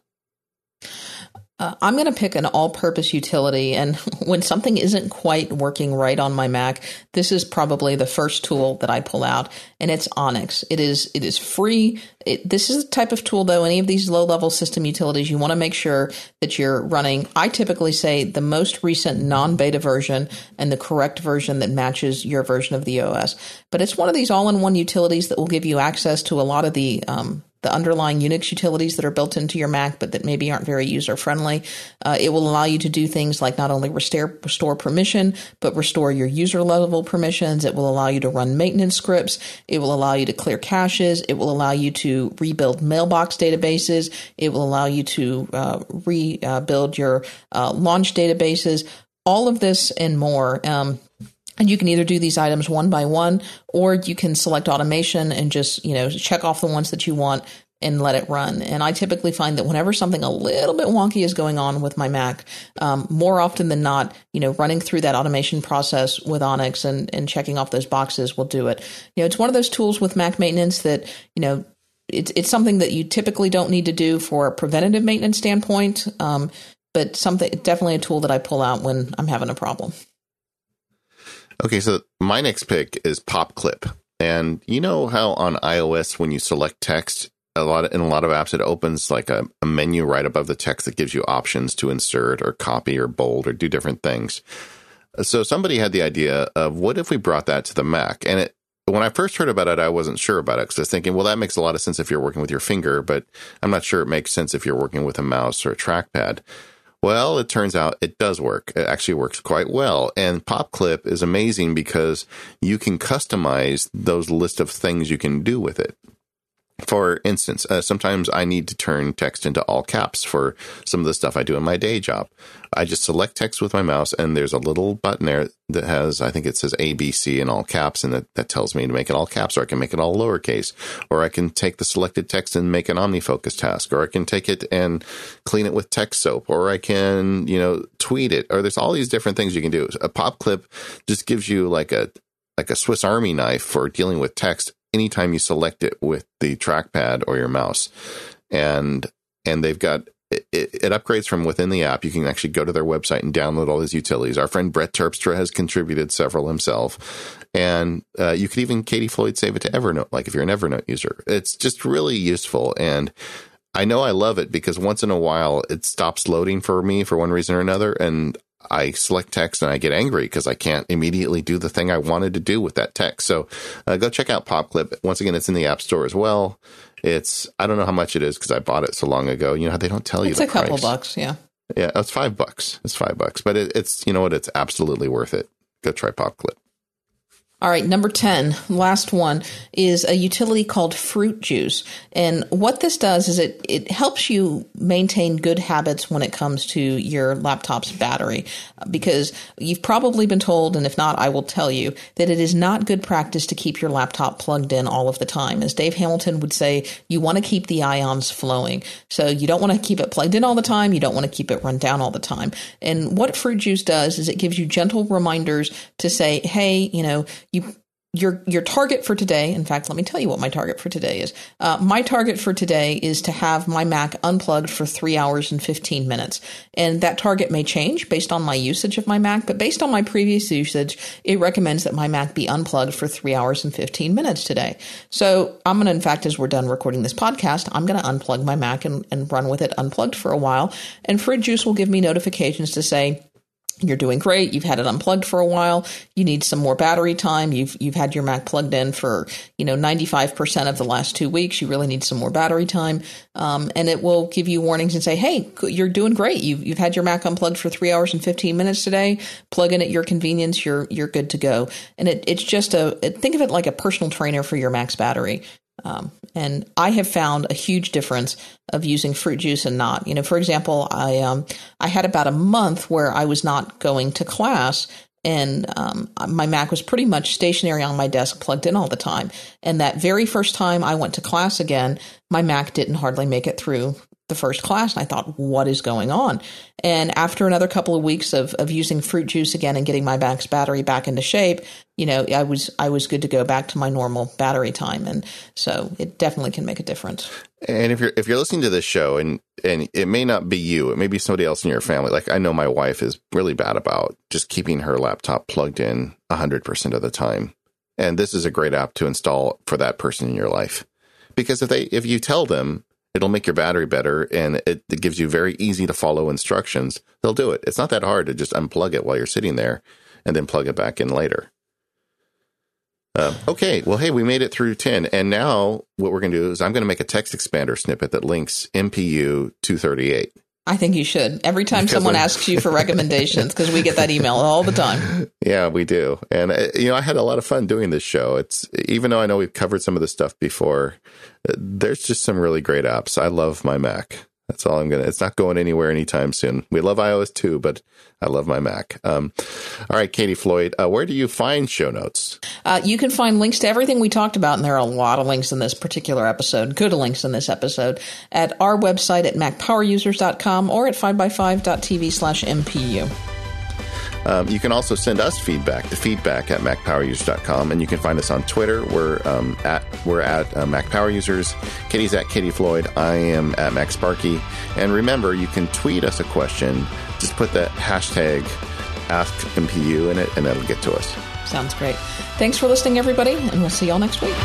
Uh, I'm going to pick an all purpose utility. And when something isn't quite working right on my Mac, this is probably the first tool that I pull out and it's Onyx. It is, it is free. It, this is a type of tool though, any of these low level system utilities, you want to make sure that you're running. I typically say the most recent non beta version and the correct version that matches your version of the OS. But it's one of these all in one utilities that will give you access to a lot of the, um, the underlying Unix utilities that are built into your Mac, but that maybe aren't very user friendly. Uh, it will allow you to do things like not only restore, restore permission, but restore your user level permissions. It will allow you to run maintenance scripts. It will allow you to clear caches. It will allow you to rebuild mailbox databases. It will allow you to uh, rebuild your uh, launch databases. All of this and more. Um, and you can either do these items one by one, or you can select automation and just, you know, check off the ones that you want and let it run. And I typically find that whenever something a little bit wonky is going on with my Mac, um, more often than not, you know, running through that automation process with Onyx and, and checking off those boxes will do it. You know, it's one of those tools with Mac maintenance that, you know, it's, it's something that you typically don't need to do for a preventative maintenance standpoint. Um, but something, definitely a tool that I pull out when I'm having a problem. Okay, so my next pick is Pop Clip. And you know how on iOS when you select text, a lot of, in a lot of apps it opens like a, a menu right above the text that gives you options to insert or copy or bold or do different things. So somebody had the idea of what if we brought that to the Mac? And it when I first heard about it, I wasn't sure about it because I was thinking, well, that makes a lot of sense if you're working with your finger, but I'm not sure it makes sense if you're working with a mouse or a trackpad. Well, it turns out it does work. It actually works quite well. And PopClip is amazing because you can customize those list of things you can do with it. For instance, uh, sometimes I need to turn text into all caps for some of the stuff I do in my day job. I just select text with my mouse, and there's a little button there that has, I think it says ABC in all caps, and that, that tells me to make it all caps, or I can make it all lowercase, or I can take the selected text and make an OmniFocus task, or I can take it and clean it with text soap, or I can, you know, tweet it, or there's all these different things you can do. A pop clip just gives you like a like a Swiss Army knife for dealing with text anytime you select it with the trackpad or your mouse. And and they've got it, it, upgrades from within the app. You can actually go to their website and download all these utilities. Our friend Brett Terpstra has contributed several himself, and uh, you could even Katie Floyd save it to Evernote. Like if you're an Evernote user, it's just really useful. And I know I love it because once in a while it stops loading for me for one reason or another, and I select text and I get angry because I can't immediately do the thing I wanted to do with that text. So uh, go check out PopClip. Once again, it's in the App Store as well. It's I don't know how much it is because I bought it so long ago. You know how they don't tell you. It's a couple bucks, yeah. Yeah, it's five bucks. It's five bucks, but it, it's you know what? It's absolutely worth it. Go try PopClip. All right, number 10, last one, is a utility called Fruit Juice. And what this does is it, it helps you maintain good habits when it comes to your laptop's battery. Because you've probably been told, and if not, I will tell you, that it is not good practice to keep your laptop plugged in all of the time. As Dave Hamilton would say, you want to keep the ions flowing. So you don't want to keep it plugged in all the time. You don't want to keep it run down all the time. And what Fruit Juice does is it gives you gentle reminders to say, hey, you know, you your your target for today in fact let me tell you what my target for today is. Uh, my target for today is to have my mac unplugged for three hours and 15 minutes. And that target may change based on my usage of my mac but based on my previous usage it recommends that my mac be unplugged for three hours and 15 minutes today. So i'm going to in fact as we're done recording this podcast i'm going to unplug my mac and, and run with it unplugged for a while. And Fruit Juice will give me notifications to say you're doing great. You've had it unplugged for a while. You need some more battery time. You've you've had your Mac plugged in for you know 95% of the last two weeks. You really need some more battery time, um, and it will give you warnings and say, "Hey, you're doing great. You've you've had your Mac unplugged for three hours and 15 minutes today. Plug in at your convenience. You're you're good to go." And it, it's just a think of it like a personal trainer for your Mac's battery. Um, and I have found a huge difference of using fruit juice and not. You know, for example, I um, I had about a month where I was not going to class, and um, my Mac was pretty much stationary on my desk, plugged in all the time. And that very first time I went to class again, my Mac didn't hardly make it through the first class and I thought, what is going on? And after another couple of weeks of, of using fruit juice again and getting my Mac's battery back into shape, you know, I was I was good to go back to my normal battery time. And so it definitely can make a difference. And if you're if you're listening to this show and and it may not be you, it may be somebody else in your family. Like I know my wife is really bad about just keeping her laptop plugged in hundred percent of the time. And this is a great app to install for that person in your life. Because if they if you tell them It'll make your battery better and it, it, gives you very easy to follow instructions. They'll do it. It's not that hard to just unplug it while you're sitting there and then plug it back in later. Uh, okay, well, hey, we made it through 10. And now what we're going to do is I'm going to make a text expander snippet that links MPU 238. I think you should. Every time because someone asks you for recommendations, because we get that email all the time. Yeah, we do. And, uh, you know, I had a lot of fun doing this show. It's, even though I know we've covered some of this stuff before, uh, there's just some really great apps. I love my Mac. That's all I'm gonna. It's not going anywhere anytime soon. We love iOS too, but I love my Mac. Um, all right, Katie Floyd, uh, where do you find show notes? Uh, you can find links to everything we talked about, and there are a lot of links in this particular episode. Good links in this episode at our website at macpowerusers.com or at 5by5.tv slash MPU. Um, you can also send us feedback to feedback at macpowerusers.com, and you can find us on Twitter. We're um, at we're at uh, MacPowerUsers. Katie's at Katie Floyd. I am at Mac Sparky. And remember, you can tweet us a question. Just put that hashtag AskMPU in it, and that'll get to us. Sounds great. Thanks for listening, everybody, and we'll see y'all next week.